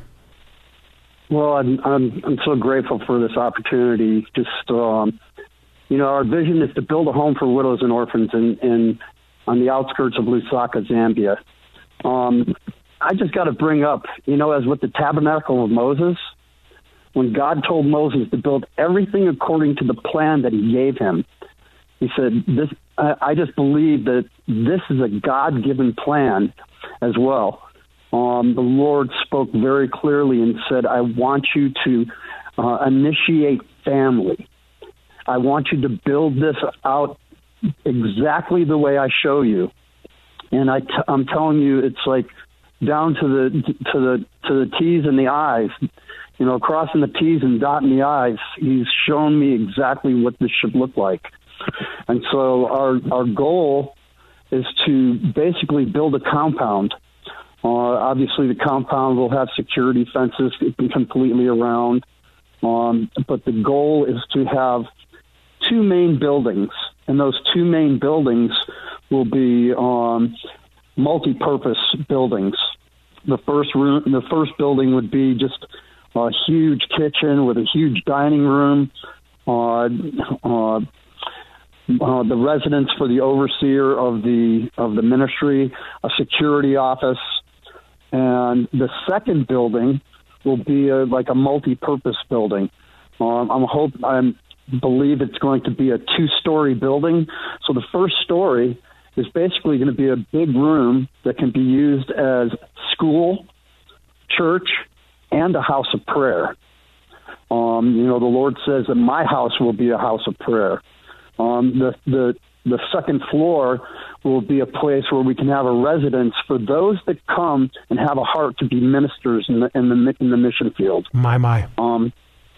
Well, I'm I'm I'm so grateful for this opportunity. Just um, you know, our vision is to build a home for widows and orphans in, in on the outskirts of Lusaka, Zambia. Um, I just got to bring up, you know, as with the tabernacle of Moses, when God told Moses to build everything according to the plan that He gave him, He said, "This." I, I just believe that this is a God-given plan as well. Um, the Lord spoke very clearly and said, "I want you to uh, initiate family. I want you to build this out exactly the way I show you." And I t- I'm telling you, it's like down to the to the to the T's and the I's. You know, crossing the T's and dotting the I's. He's shown me exactly what this should look like. And so our our goal is to basically build a compound. Uh, obviously, the compound will have security fences completely around, um, but the goal is to have two main buildings, and those two main buildings will be um, multi-purpose buildings. The first room, the first building would be just a huge kitchen with a huge dining room. Uh, uh, uh, the residence for the overseer of the of the ministry, a security office, and the second building will be a, like a multi-purpose building. Um, I'm hope I believe it's going to be a two-story building. So the first story is basically going to be a big room that can be used as school, church, and a house of prayer. Um, you know, the Lord says that my house will be a house of prayer. Um, the the the second floor will be a place where we can have a residence for those that come and have a heart to be ministers in the in the in the mission field. My my. Um,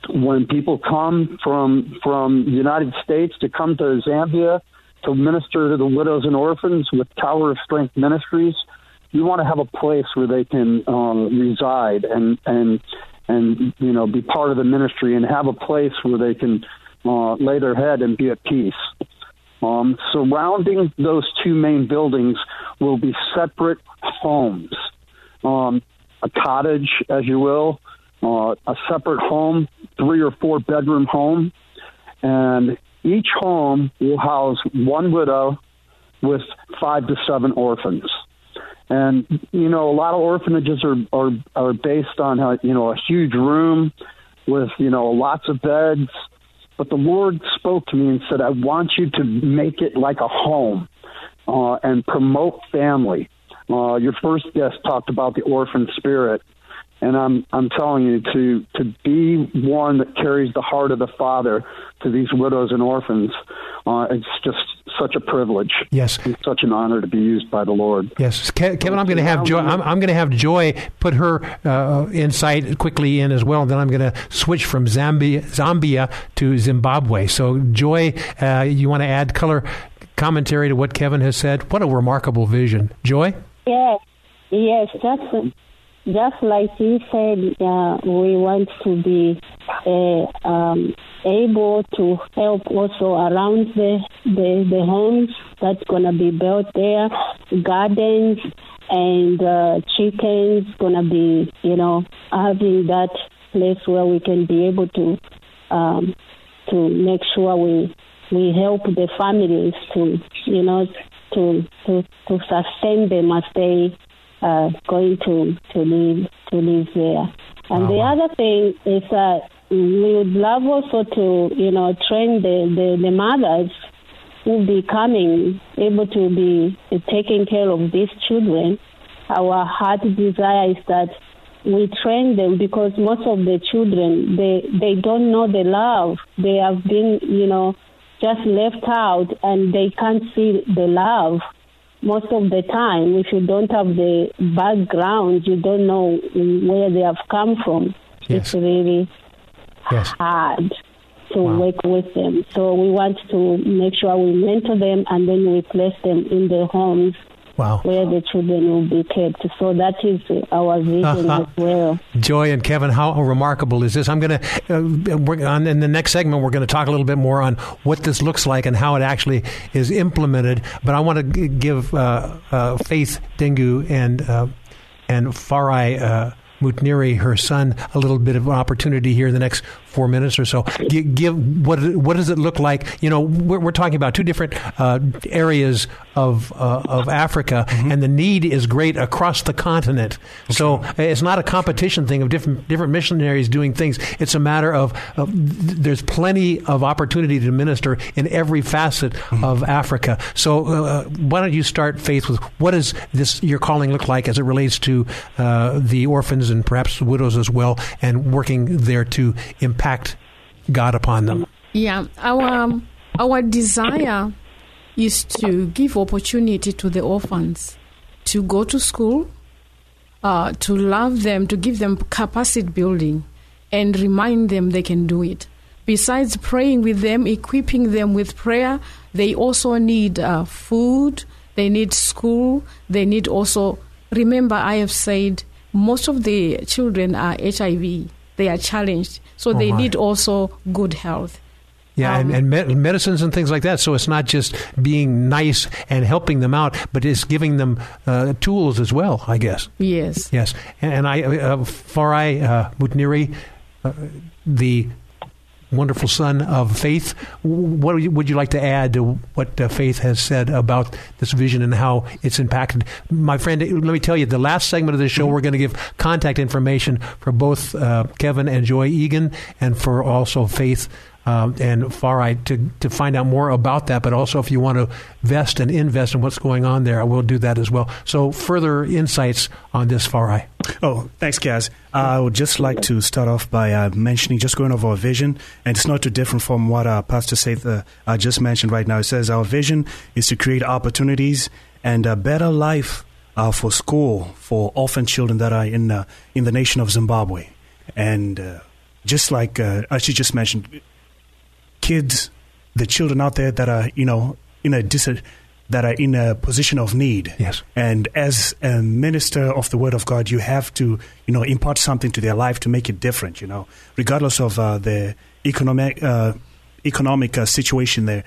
when people come from from the United States to come to Zambia to minister to the widows and orphans with Tower of Strength Ministries, you want to have a place where they can um, reside and and and you know be part of the ministry and have a place where they can uh, lay their head and be at peace. Um, surrounding those two main buildings will be separate homes, um, a cottage, as you will, uh, a separate home, three or four bedroom home, and each home will house one widow with five to seven orphans. And you know, a lot of orphanages are are, are based on how you know a huge room with you know lots of beds. But the Lord spoke to me and said, "I want you to make it like a home uh, and promote family." Uh, your first guest talked about the orphan spirit, and I'm I'm telling you to to be one that carries the heart of the Father to these widows and orphans. Uh, it's just such a privilege. Yes, it's such an honor to be used by the Lord. Yes, Kevin, I'm going to have Joy. I'm, I'm going to have Joy put her uh, insight quickly in as well. And then I'm going to switch from Zambia, Zambia to Zimbabwe. So, Joy, uh, you want to add color commentary to what Kevin has said? What a remarkable vision, Joy. Yes, yes, that's just like you said, uh, we want to be uh, um, able to help also around the, the, the homes that's going to be built there, gardens and uh, chickens going to be, you know, having that place where we can be able to um, to make sure we we help the families to, you know, to to to sustain them as they uh, going to to live to live there. And the other thing is that we would love also to you know train the the, the mothers who be coming able to be taking care of these children. Our heart desire is that we train them because most of the children they they don't know the love. They have been you know just left out and they can't see the love most of the time, if you don't have the background, you don't know where they have come from. Yes. It's really yes. hard to wow. work with them. So we want to make sure we mentor them and then we place them in their homes Wow. Where the children will be kept. So that is our vision uh-huh. as well. Joy and Kevin, how remarkable is this? I'm going to, uh, on, in the next segment, we're going to talk a little bit more on what this looks like and how it actually is implemented. But I want to g- give uh, uh, Faith Dengu and, uh, and Farai uh, Mutniri, her son, a little bit of an opportunity here in the next four minutes or so. Give, give what what does it look like? You know, we're, we're talking about two different uh, areas of uh, of Africa, mm-hmm. and the need is great across the continent. Okay. So it's not a competition thing of different different missionaries doing things. It's a matter of, of there's plenty of opportunity to minister in every facet mm-hmm. of Africa. So uh, why don't you start, Faith, with what does this your calling look like as it relates to uh, the orphans and perhaps widows as well, and working there to impact God upon them? Yeah, our um, our desire is to give opportunity to the orphans to go to school, uh, to love them, to give them capacity building, and remind them they can do it. Besides praying with them, equipping them with prayer, they also need uh, food, they need school, they need also. Remember, I have said most of the children are HIV, they are challenged, so oh they my. need also good health. Yeah, um, and, and medicines and things like that. So it's not just being nice and helping them out, but it's giving them uh, tools as well, I guess. Yes. Yes. And, and I, uh, Farai uh, Mutniri, uh, the wonderful son of Faith. What would you like to add to what uh, Faith has said about this vision and how it's impacted? My friend, let me tell you, the last segment of the show, we're going to give contact information for both uh, Kevin and Joy Egan and for also Faith um, and Farai to, to find out more about that. But also, if you want to vest and invest in what's going on there, I will do that as well. So, further insights on this Farai. Oh, thanks, Kaz. Uh, I would just like to start off by uh, mentioning, just going over our vision, and it's not too different from what uh, Pastor Seth uh, just mentioned right now. It says our vision is to create opportunities and a better life uh, for school for orphan children that are in uh, in the nation of Zimbabwe, and uh, just like uh, as you just mentioned, kids, the children out there that are you know in a dis- that are in a position of need. Yes. And as a minister of the Word of God, you have to you know impart something to their life to make it different. You know, regardless of uh, the economic uh, economic situation there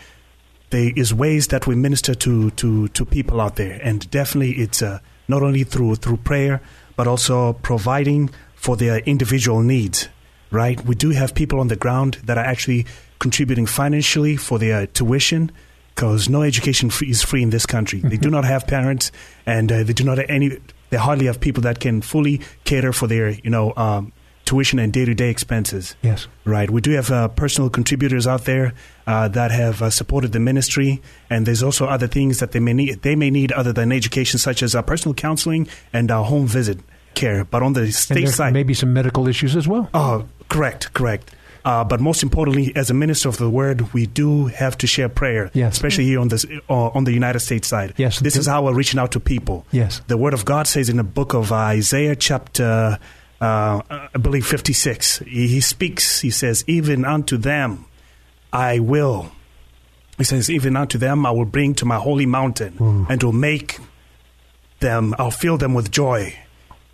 there is ways that we minister to to to people out there, and definitely it's uh, not only through through prayer, but also providing for their individual needs. Right, we do have people on the ground that are actually contributing financially for their tuition because no education is free in this country. Mm-hmm. They do not have parents, and uh, they do not have any. They hardly have people that can fully cater for their, you know, um, tuition and day to day expenses. Yes. Right. We do have uh, personal contributors out there uh, that have uh, supported the ministry, and there's also other things that they may need. They may need other than education, such as uh, personal counseling and uh, home visit care. But on the state side, maybe some medical issues as well. Oh, correct, correct. Uh, but most importantly, as a minister of the word, we do have to share prayer, yes. especially here on this uh, on the United States side. Yes, this is how we're reaching out to people. Yes, the word of God says in the book of Isaiah, chapter uh, I believe 56. He, he, speaks, he says, Even unto them I will. He says, Even unto them I will bring to my holy mountain mm. and will make them, I'll fill them with joy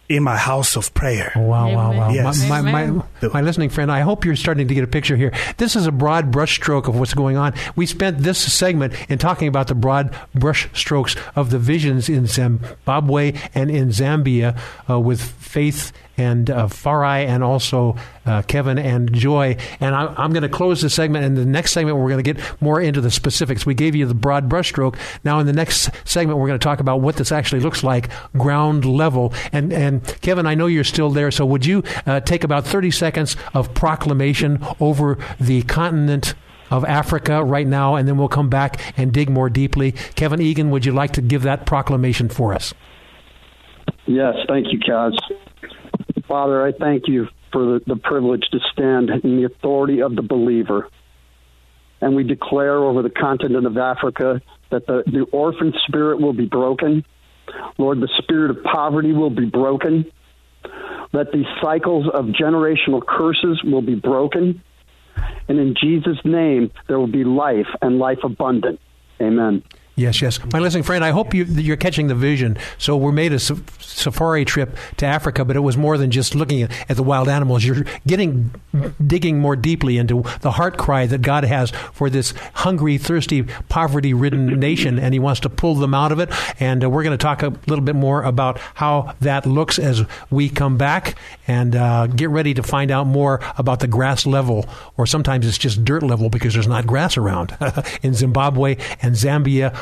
in my house of prayer. Oh, wow, wow, wow. Yes. My, my, my, my, listening friend, I hope you're starting to get a picture here. This is a broad brushstroke of what's going on. We spent this segment in talking about the broad brushstrokes of the visions in Zimbabwe and in Zambia uh, with faith and uh, Farai and also uh, Kevin and Joy. And I, am going to close the segment. In the next segment, we're going to get more into the specifics. We gave you the broad brushstroke. Now, in the next segment, we're going to talk about what this actually looks like ground level. And, and Kevin, I know you're still there. So would you uh, take about 30 seconds of proclamation over the continent? of Africa right now, and then we'll come back and dig more deeply. Kevin Egan, would you like to give that proclamation for us? Yes, thank you, Kaz. Father, I thank you for the, privilege to stand in the authority of the believer. And we declare over the continent of Africa that the, the orphan spirit will be broken. Lord, the spirit of poverty will be broken. That these cycles of generational curses will be broken. And in Jesus' name, there will be life and life abundant. Amen. Yes, yes. My listening friend, I hope you, are catching the vision. So we made a safari trip to Africa, but it was more than just looking at, at the wild animals. You're getting digging more deeply into the heart cry that God has for this hungry, thirsty, poverty-ridden nation, and He wants to pull them out of it. And uh, we're going to talk a little bit more about how that looks as we come back, and uh, get ready to find out more about the grass level, or sometimes it's just dirt level because there's not grass around in Zimbabwe and Zambia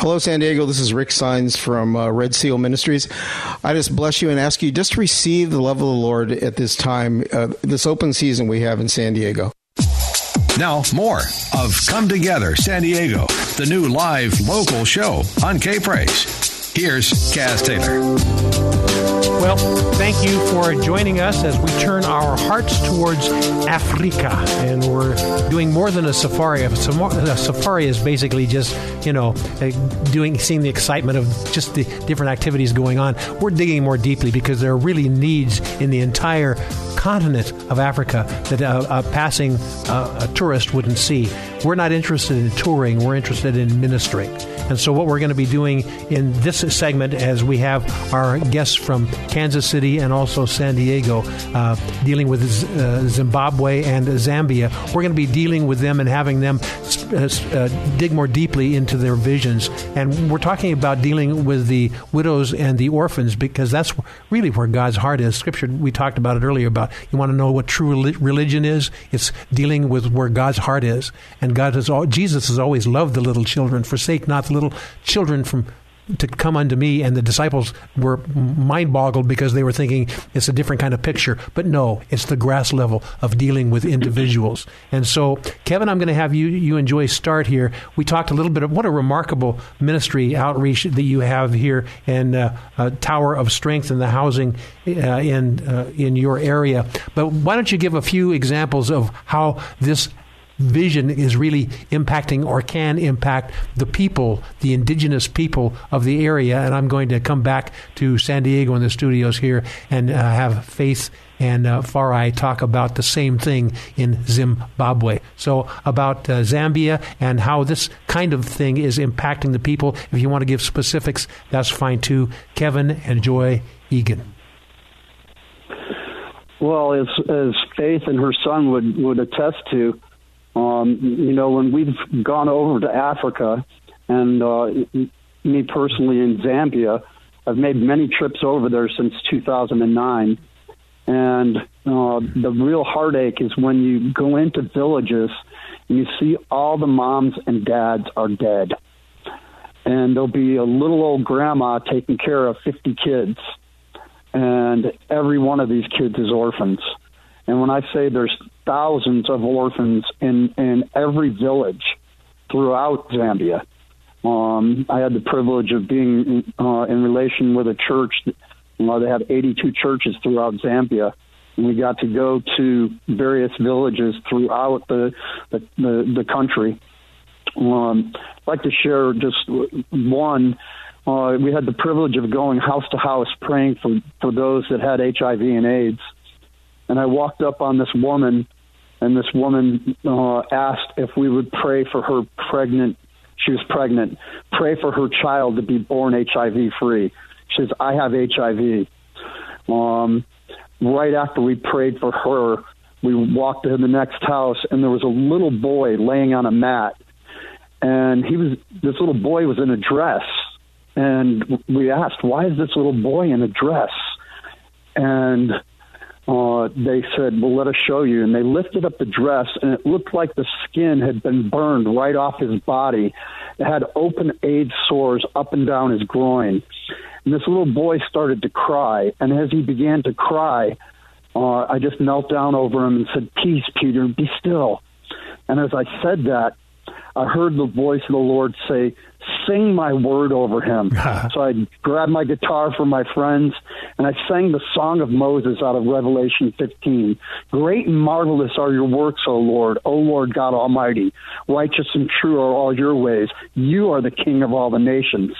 Hello, San Diego. This is Rick Signs from uh, Red Seal Ministries. I just bless you and ask you just to receive the love of the Lord at this time, uh, this open season we have in San Diego. Now, more of Come Together San Diego, the new live local show on K Praise. Here's Kaz Taylor. Well, thank you for joining us as we turn our hearts towards Africa. And we're doing more than a safari. A safari is basically just, you know, doing, seeing the excitement of just the different activities going on. We're digging more deeply because there are really needs in the entire continent of Africa that a, a passing uh, a tourist wouldn't see. We're not interested in touring, we're interested in ministering. And so, what we're going to be doing in this segment, as we have our guests from Kansas City and also San Diego, uh, dealing with uh, Zimbabwe and Zambia, we're going to be dealing with them and having them uh, uh, dig more deeply into their visions. And we're talking about dealing with the widows and the orphans because that's really where God's heart is. Scripture, we talked about it earlier about you want to know what true religion is? It's dealing with where God's heart is. And God has all, Jesus has always loved the little children. Forsake not the little children from to come unto me. And the disciples were mind boggled because they were thinking it's a different kind of picture. But no, it's the grass level of dealing with individuals. And so, Kevin, I'm going to have you, you enjoy start here. We talked a little bit of what a remarkable ministry outreach that you have here and uh, Tower of Strength in the housing uh, in, uh, in your area. But why don't you give a few examples of how this vision is really impacting or can impact the people, the indigenous people of the area. And I'm going to come back to San Diego in the studios here and uh, have Faith and uh, Farai talk about the same thing in Zimbabwe. So, about uh, Zambia and how this kind of thing is impacting the people. If you want to give specifics, that's fine too. Kevin and Joy Egan. Well, as, as Faith and her son would, would attest to, um, you know, when we've gone over to Africa, and uh, me personally in Zambia, I've made many trips over there since 2009. And uh, the real heartache is when you go into villages and you see all the moms and dads are dead. And there'll be a little old grandma taking care of 50 kids. And every one of these kids is orphans. And when I say there's thousands of orphans in, in every village throughout Zambia, um, I had the privilege of being uh, in relation with a church. Uh, they have 82 churches throughout Zambia. And we got to go to various villages throughout the, the, the, the country. Um, I'd like to share just one. Uh, we had the privilege of going house to house praying for, for those that had HIV and AIDS and I walked up on this woman, and this woman uh, asked if we would pray for her pregnant. She was pregnant. Pray for her child to be born HIV free. She says, "I have HIV." Um, right after we prayed for her, we walked to the next house, and there was a little boy laying on a mat, and he was this little boy was in a dress, and we asked, "Why is this little boy in a dress?" And uh, they said, Well, let us show you. And they lifted up the dress, and it looked like the skin had been burned right off his body. It had open AIDS sores up and down his groin. And this little boy started to cry. And as he began to cry, uh, I just knelt down over him and said, Peace, Peter, be still. And as I said that, I heard the voice of the Lord say, Sing my word over him. so I grabbed my guitar from my friends and I sang the song of Moses out of Revelation 15. Great and marvelous are your works, O Lord, O Lord God Almighty. Righteous and true are all your ways. You are the King of all the nations.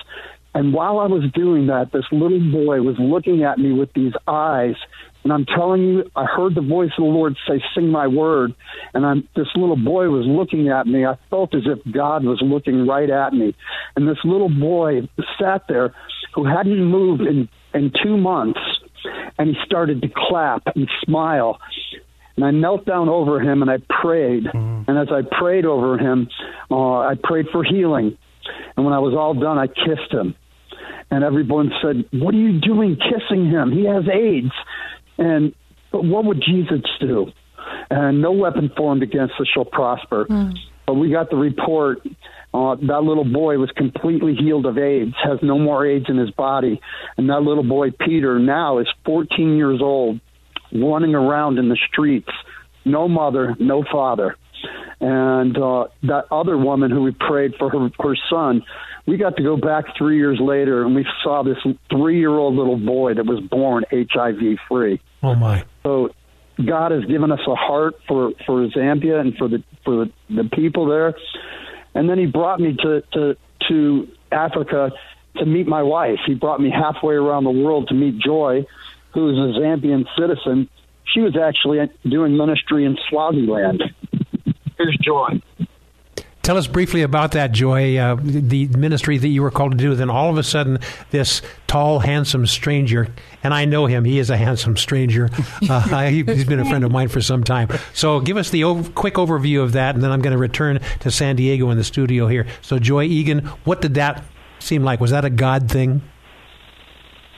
And while I was doing that, this little boy was looking at me with these eyes and I'm telling you, I heard the voice of the Lord say, "Sing my word," and I'm, this little boy was looking at me. I felt as if God was looking right at me, and this little boy sat there, who hadn't moved in in two months, and he started to clap and smile. And I knelt down over him and I prayed. Mm. And as I prayed over him, uh, I prayed for healing. And when I was all done, I kissed him. And everyone said, What are you doing kissing him? He has AIDS. And but what would Jesus do? And no weapon formed against us shall prosper. Mm. But we got the report. Uh, that little boy was completely healed of AIDS, has no more AIDS in his body. And that little boy, Peter, now is 14 years old, running around in the streets. No mother, no father. And uh, that other woman who we prayed for her, her son, we got to go back three years later and we saw this three year old little boy that was born HIV free. Oh my! So God has given us a heart for for Zambia and for the for the, the people there, and then He brought me to to to Africa to meet my wife. He brought me halfway around the world to meet Joy, who is a Zambian citizen. She was actually doing ministry in Swaziland. Here's Joy. Tell us briefly about that, Joy, uh, the ministry that you were called to do. Then all of a sudden, this tall, handsome stranger, and I know him, he is a handsome stranger. Uh, he, has been a friend of mine for some time. So give us the over, quick overview of that, and then I'm going to return to San Diego in the studio here. So, Joy Egan, what did that seem like? Was that a God thing?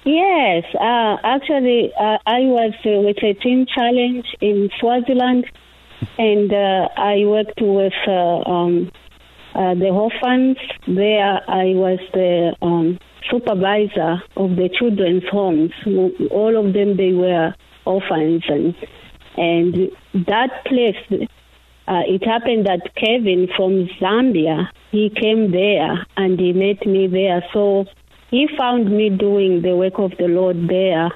Yes, uh, actually, uh, I was uh, with a teen challenge in Swaziland, and uh, I worked with uh, um, uh, the orphans. There, I was the um, supervisor of the children's homes. All of them, they were orphans, and and that place. it happened that Kevin from Zambia, he came there and he met me there. So he found me doing the work of the Lord there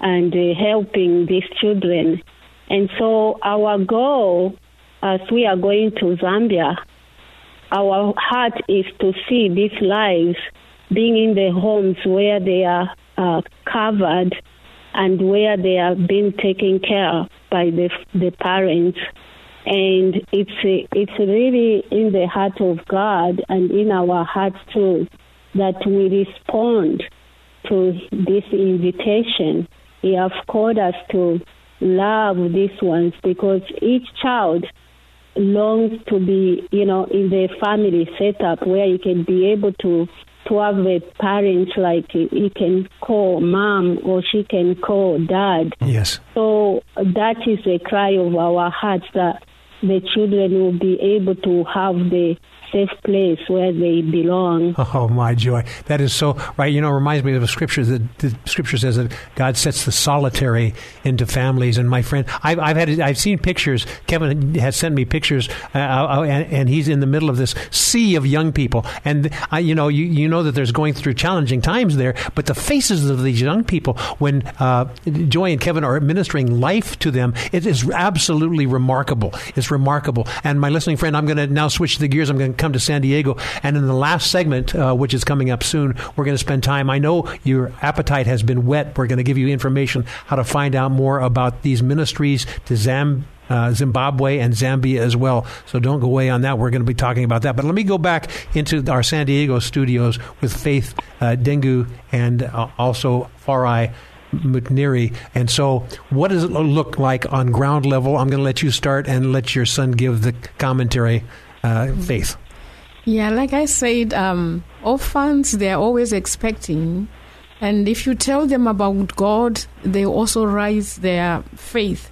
and uh, helping these children. And so our goal, as we are going to Zambia, our heart is to see these lives being in the homes where they are uh, covered and where they are being taken care of by the the parents. And it's it's really in the heart of God and in our hearts too that we respond to this invitation. He has called us to love these ones because each child longs to be, you know, in the family setup where you can be able to to have a parent like he can call mom or she can call dad. Yes. So that is a cry of our hearts that the children will be able to have the safe place where they belong. Oh my joy! That is so right. You know, it reminds me of a scripture that the scripture says that God sets the solitary into families. And my friend, I've, I've had I've seen pictures. Kevin has sent me pictures, uh, uh, and, and, he's in the middle of this sea of young people. And I, you know, you you know that there's going through challenging times there, but the faces of these young people when uh, Joy and Kevin are administering life to them, it is absolutely remarkable. It's remarkable. And my listening friend, I'm going to now switch the gears. I'm going to come to San Diego. And in the last segment, uh, which is coming up soon, we're going to spend time. I know your appetite has been wet. We're going to give you information how to find out more about these ministries to Zam. Uh, Zimbabwe and Zambia as well. So don't go away on that. We're going to be talking about that. But let me go back into our San Diego studios with Faith uh, Dengu and uh, also Farai Mutniri. And so, what does it look like on ground level? I'm going to let you start and let your son give the commentary. Uh, Faith. Yeah, like I said, um, orphans, they're always expecting. And if you tell them about God, they also rise their faith.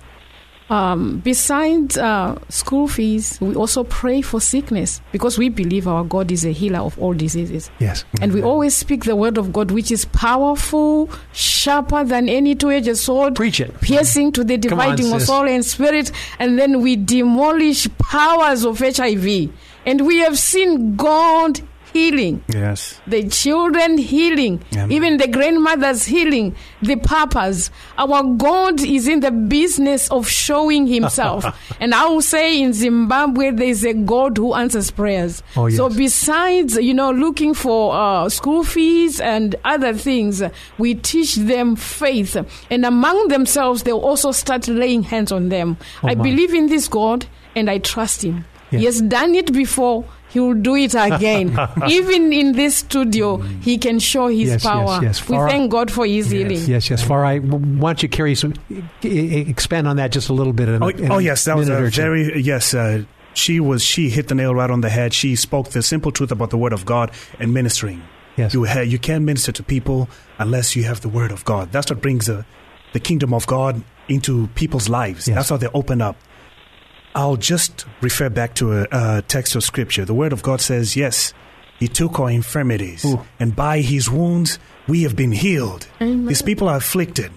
Um, besides uh, school fees, we also pray for sickness because we believe our God is a healer of all diseases. Yes. And we always speak the word of God, which is powerful, sharper than any two edged sword. Preach it. Piercing to the dividing on, of soul and spirit. And then we demolish powers of HIV and we have seen God healing. Yes. The children healing. Amen. Even the grandmothers healing. The papas. Our God is in the business of showing himself. and I will say in Zimbabwe, there's a God who answers prayers. Oh, yes. So besides, you know, looking for uh, school fees and other things, we teach them faith. And among themselves, they'll also start laying hands on them. Oh, I my. believe in this God and I trust him. Yes. He has done it before. He will do it again. Even in this studio, he can show his yes, power. Yes, yes. we thank God for his yes, healing. Yes, yes. Farai why don't you carry some expand on that just a little bit? In, oh, in oh yes, that was a very yes. Uh, she was she hit the nail right on the head. She spoke the simple truth about the word of God and ministering. Yes, you ha- you can't minister to people unless you have the word of God. That's what brings the the kingdom of God into people's lives. Yes. That's how they open up. I'll just refer back to a, a, text of scripture. The word of God says, Yes, he took our infirmities, Ooh. and by his wounds we have been healed. Amen. These people are afflicted,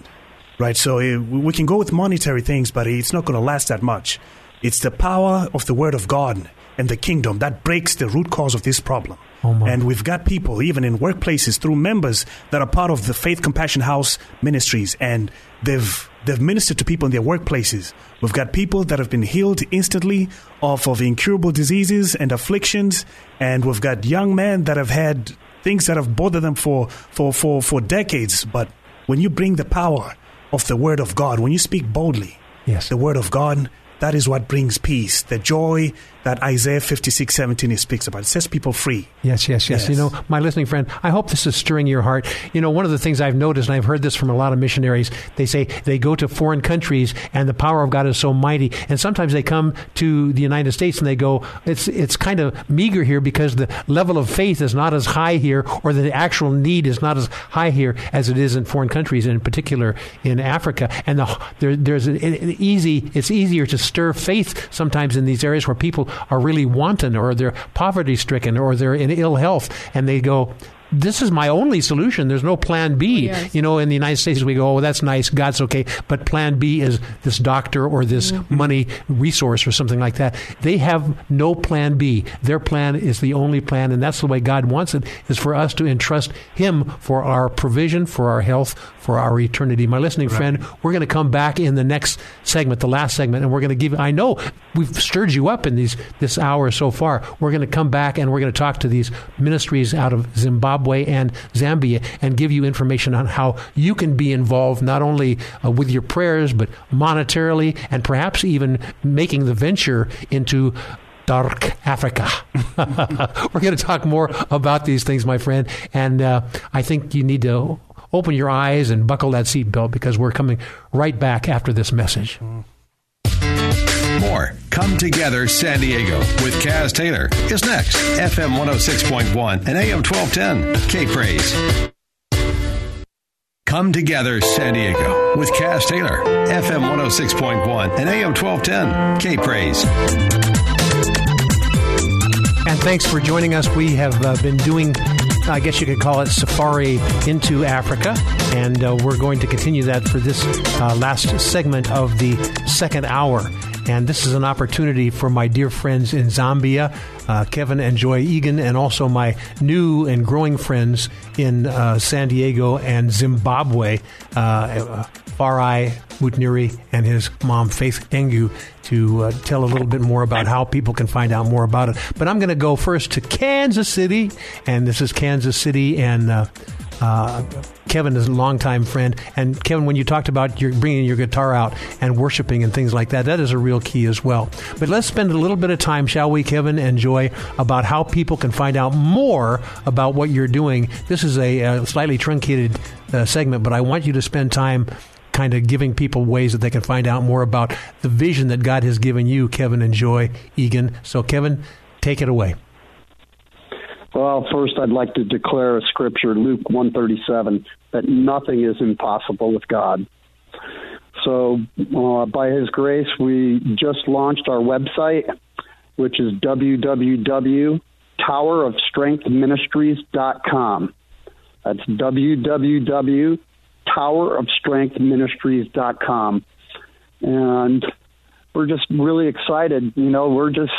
right? So eh, it, we can go with monetary things, but it's not going to last that much. It's the power of the word of God and the kingdom that breaks the root cause of this problem. Oh and we've got people, even in workplaces, through members that are part of the Faith Compassion House ministries, and they've they've ministered to people in their workplaces. We've got people that have been healed instantly off of incurable diseases and afflictions, and we've got young men that have had things that have bothered them for for for, for decades. But when you bring the power of the Word of God, when you speak boldly, yes. the Word of God, that is what brings peace, the joy that Isaiah 56, 17 speaks about. It sets people free. Yes, yes, yes, yes. You know, my listening friend, I hope this is stirring your heart. You know, one of the things I've noticed, and I've heard this from a lot of missionaries, they say they go to foreign countries and the power of God is so mighty. And sometimes they come to the United States and they go, it's, it's kind of meager here because the level of faith is not as high here or the actual need is not as high here as it is in foreign countries, and in particular in Africa. And the, there, there's an, an easy, it's easier to stir faith sometimes in these areas where people are really wanton or they're poverty stricken or they're in ill health and they go, this is my only solution. There's no plan B. Oh, yes. You know, in the United States, we go, oh, that's nice. God's okay. But plan B is this doctor or this mm-hmm. money resource or something like that. They have no plan B. Their plan is the only plan. And that's the way God wants it, is for us to entrust Him for our provision, for our health, for our eternity. My listening right. friend, we're going to come back in the next segment, the last segment, and we're going to give, I know we've stirred you up in these, this hour so far. We're going to come back and we're going to talk to these ministries out of Zimbabwe Zimbabwe and Zambia and give you information on how you can be involved not only uh, with your prayers, but monetarily and perhaps even making the venture into dark Africa. We're going to talk more about these things, my friend. And uh, I think you need to open your eyes and buckle that seatbelt because we're coming right back after this message. Mm. More Come Together San Diego with Kaz Taylor is next. FM 106.1 and AM 1210. K Praise. Come Together San Diego with Kaz Taylor. FM 106.1 and AM 1210. K Praise. And thanks for joining us. We have uh, been doing I guess you could call it safari into Africa. And uh, we're going to continue that for this uh, last segment of the second hour. And this is an opportunity for my dear friends in Zambia, uh, Kevin and Joy Egan, and also my new and growing friends in uh, San Diego and Zimbabwe, uh, Farai Mutniri and his mom, Faith Dengu, to uh, tell a little bit more about how people can find out more about it. But I'm going to go first to Kansas City, and this is Kansas City and uh, Kevin is a longtime friend. And Kevin, when you talked about your bringing your guitar out and worshiping and things like that, that is a real key as well. But let's spend a little bit of time, shall we, Kevin and Joy, about how people can find out more about what you're doing. This is a, a slightly truncated uh, segment, but I want you to spend time kind of giving people ways that they can find out more about the vision that God has given you, Kevin and Joy Egan. So, Kevin, take it away. Well, first I'd like to declare a scripture, Luke 137, that nothing is impossible with God. So, uh, by His grace, we just launched our website, which is www.towerofstrengthministries.com. That's www.towerofstrengthministries.com. And we're just really excited. You know, we're just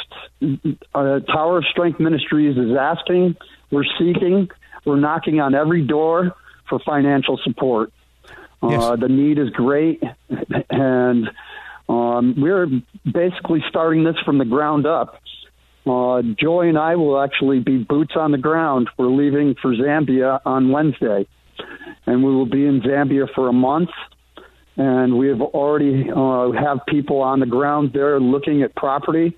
uh, Tower of Strength Ministries is asking, we're seeking, we're knocking on every door for financial support. Uh, yes. Uh, the need is great, and um, we're basically starting this from the ground up. Uh, Joy and I will actually be boots on the ground. We're leaving for Zambia on Wednesday, and we will be in Zambia for a month and we have already uh, have people on the ground there looking at property.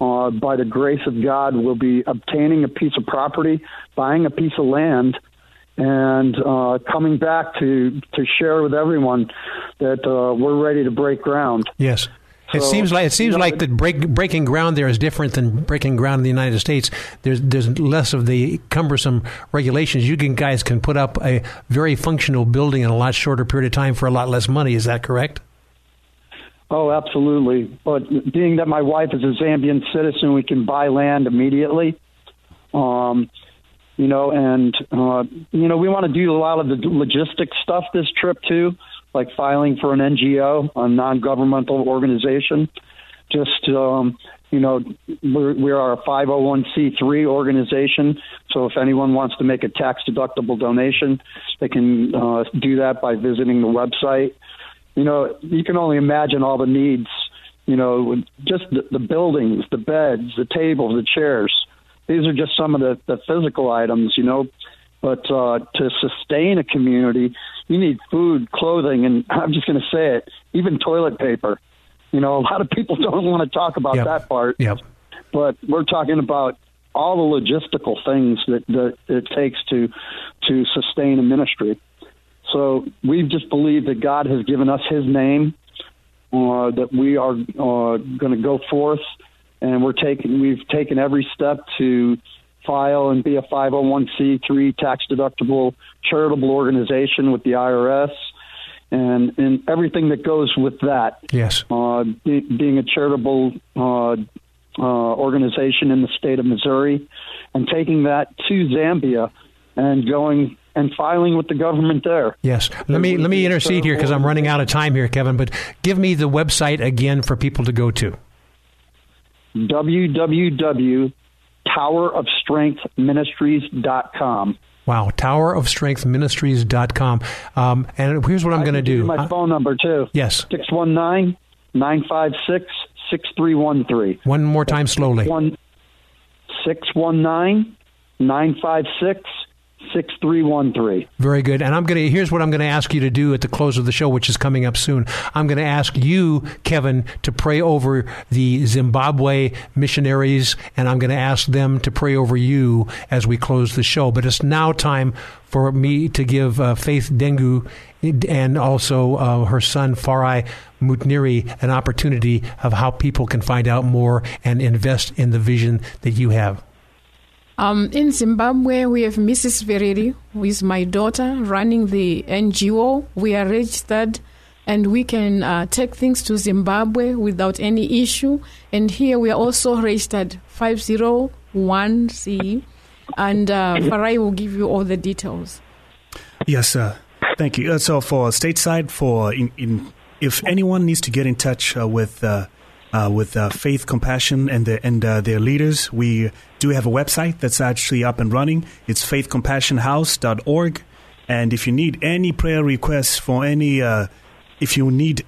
Uh, by the grace of God, we'll be obtaining a piece of property, buying a piece of land, and uh, coming back to to share with everyone that uh, we're ready to break ground. Yes. It seems like it seems you know, like the break, breaking ground there is different than breaking ground in the United States. There's there's less of the cumbersome regulations. You can guys can put up a very functional building in a lot shorter period of time for a lot less money. Is that correct? Oh, absolutely. But being that my wife is a Zambian citizen, we can buy land immediately. Um, you know, and uh, you know, we want to do a lot of the logistics stuff this trip too like filing for an NGO, a non-governmental organization. Just um, you know, we're, we are a 501c3 organization. So if anyone wants to make a tax-deductible donation, they can uh, do that by visiting the website. You know, you can only imagine all the needs. You know, just the, the buildings, the beds, the tables, the chairs. These are just some of the, the physical items. You know, but uh, to sustain a community, you need food, clothing, and I'm just going to say it, even toilet paper. You know, a lot of people don't want to talk about yep. that part. Yep. but we're talking about all the logistical things that, that it takes to to sustain a ministry. So we just believe that God has given us His name, uh, that we are uh, going to go forth, and we're taking we've taken every step to file and be a 501c3 tax deductible charitable organization with the IRS and and everything that goes with that. Yes. Uh, be, being a charitable uh, uh, organization in the state of Missouri, and taking that to Zambia, and going and filing with the government there. Yes. Let me let me intercede here because I'm running out of time here, Kevin. But give me the website again for people to go to. www.towerofstrengthministries.com. Wow, towerofstrengthministries.com. Um, and here's what I'm going to do. My phone number, too. Yes. 619 956 6313. One more time slowly. 619 956 6313. Very good. And I'm going to here's what I'm going to ask you to do at the close of the show which is coming up soon. I'm going to ask you Kevin to pray over the Zimbabwe missionaries and I'm going to ask them to pray over you as we close the show. But it's now time for me to give uh, Faith Dengu and also uh, her son Farai Mutniri an opportunity of how people can find out more and invest in the vision that you have. Um, in Zimbabwe, we have Mrs. Vereri, who is my daughter, running the NGO. We are registered and we can uh, take things to Zimbabwe without any issue. And here we are also registered 501C. And uh, Farai will give you all the details. Yes, sir. Thank you. Uh, so for stateside, for in, in, if anyone needs to get in touch uh, with uh, with uh, Faith Compassion and the, and uh, their leaders. We do have a website that's actually up and running. It's faithcompassionhouse.org. And if you need any prayer requests for any, uh, if you need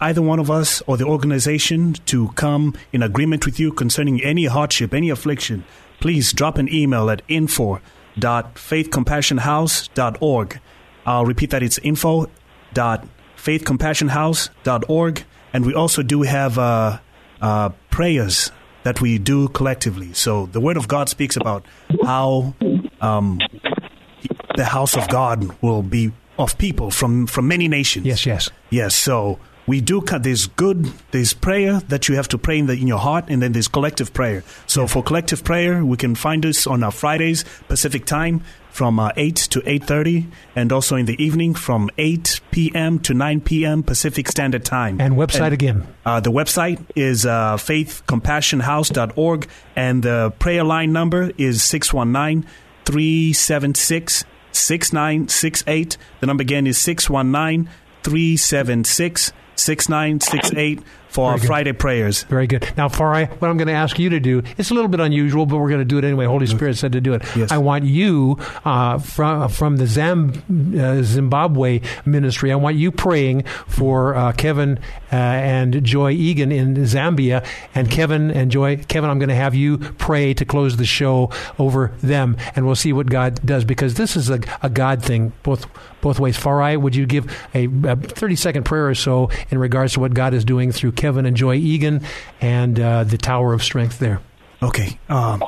either one of us or the organization to come in agreement with you concerning any hardship, any affliction, please drop an email at info.faithcompassionhouse.org. I'll repeat that it's info.faithcompassionhouse.org and we also do have uh, uh, prayers that we do collectively. So the Word of God speaks about how um, the house of God will be of people from, from many nations. Yes, yes. Yes, so we do there's good there's prayer that you have to pray in, the, in your heart and then there's collective prayer so for collective prayer we can find us on our fridays pacific time from uh, 8 to 8.30 and also in the evening from 8 p.m. to 9 p.m. Pacific Standard Time. And website and, again? Uh, the website is uh, faithcompassionhouse.org and the prayer line number is 619 376 6968. The number again is 619 376 6968 for Very. Friday prayers. Very good. Now, Farai, what I'm going to ask you to do, it's a little bit unusual, but we're going to do it anyway. Holy Spirit said to do it. Yes. I want you uh, from from the uh, Zimbabwe ministry. I want you praying for uh, Kevin uh, and Joy Egan in Zambia, and Kevin and Joy. Kevin, I'm going to have you pray to close the show over them, and we'll see what God does because this is a, a God thing both both ways. Farai, would you give a, a 30 second prayer or so in regards to what God is doing through Kevin and Joy Egan and uh, the Tower of Strength there. Okay. Um,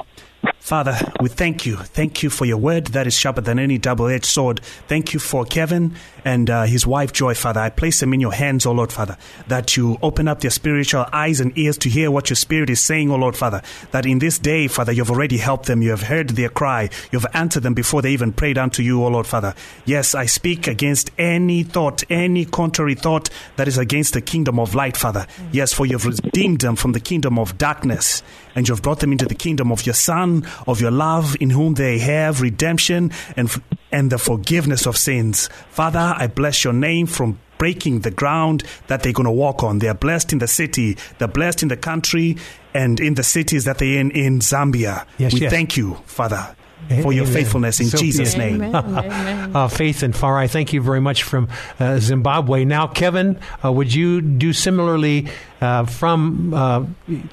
Father, we thank you. Thank you for your word that is sharper than any double edged sword. Thank you for Kevin and uh, his wife Joy, Father. I place them in your hands, O oh Lord, Father, that you open up their spiritual eyes and ears to hear what your Spirit is saying, O oh Lord, Father. That in this day, Father, you've already helped them. You have heard their cry. You've answered them before they even prayed unto you, O oh Lord, Father. Yes, I speak against any thought, any contrary thought that is against the kingdom of light, Father. Yes, for you've redeemed them from the kingdom of darkness and you've brought them into the kingdom of your Son, of your love, in whom they have redemption and, and the forgiveness of sins. Father, I bless your name from breaking the ground that they're going to walk on. They are blessed in the city, they're blessed in the country, and in the cities that they're in in Zambia. Yes, we yes. thank you, Father for your faithfulness in so, Jesus' name. uh, Faith and Farai, thank you very much from uh, Zimbabwe. Now, Kevin, uh, would you do similarly uh, from uh,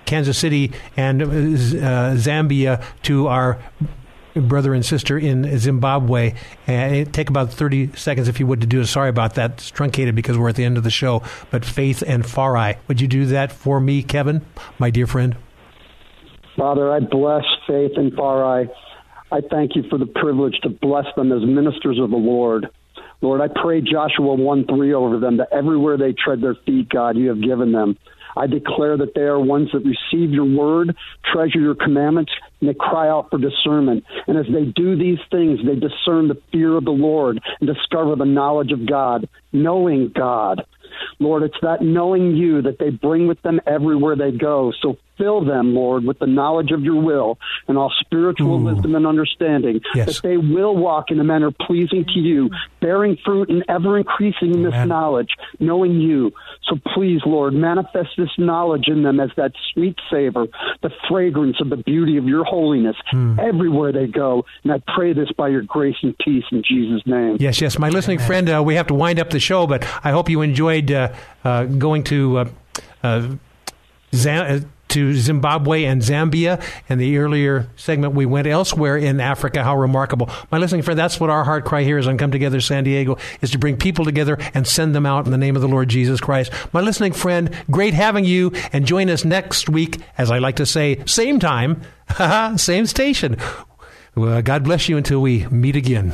Kansas City and uh, Zambia to our brother and sister in Zimbabwe. And take about 30 seconds, if you would, to do it. Sorry about that. It's truncated because we're at the end of the show. But Faith and Farai, would you do that for me, Kevin, my dear friend? Father, I bless Faith and Farai. I thank you for the privilege to bless them as ministers of the Lord. Lord, I pray Joshua 1 3 over them that everywhere they tread their feet, God, you have given them. I declare that they are ones that receive your word, treasure your commandments, and they cry out for discernment. And as they do these things, they discern the fear of the Lord and discover the knowledge of God, knowing God. Lord, it's that knowing you that they bring with them everywhere they go. So fill them, Lord, with the knowledge of your will and all spiritual Ooh. wisdom and understanding, yes. that they will walk in a manner pleasing to you, bearing fruit and ever increasing in this knowledge, knowing you. So please, Lord, manifest this knowledge in them as that sweet savor, the fragrance of the beauty of your holiness mm. everywhere they go. And I pray this by your grace and peace in Jesus' name. Yes, yes. My listening Amen. friend, uh, we have to wind up the show, but I hope you enjoyed uh, uh, going to. Uh, uh, Zan- uh, to Zimbabwe and Zambia. And the earlier segment, we went elsewhere in Africa. How remarkable. My listening friend, that's what our heart cry here is on Come Together San Diego, is to bring people together and send them out in the name of the Lord Jesus Christ. My listening friend, great having you. And join us next week, as I like to say, same time, same station. Well, God bless you until we meet again.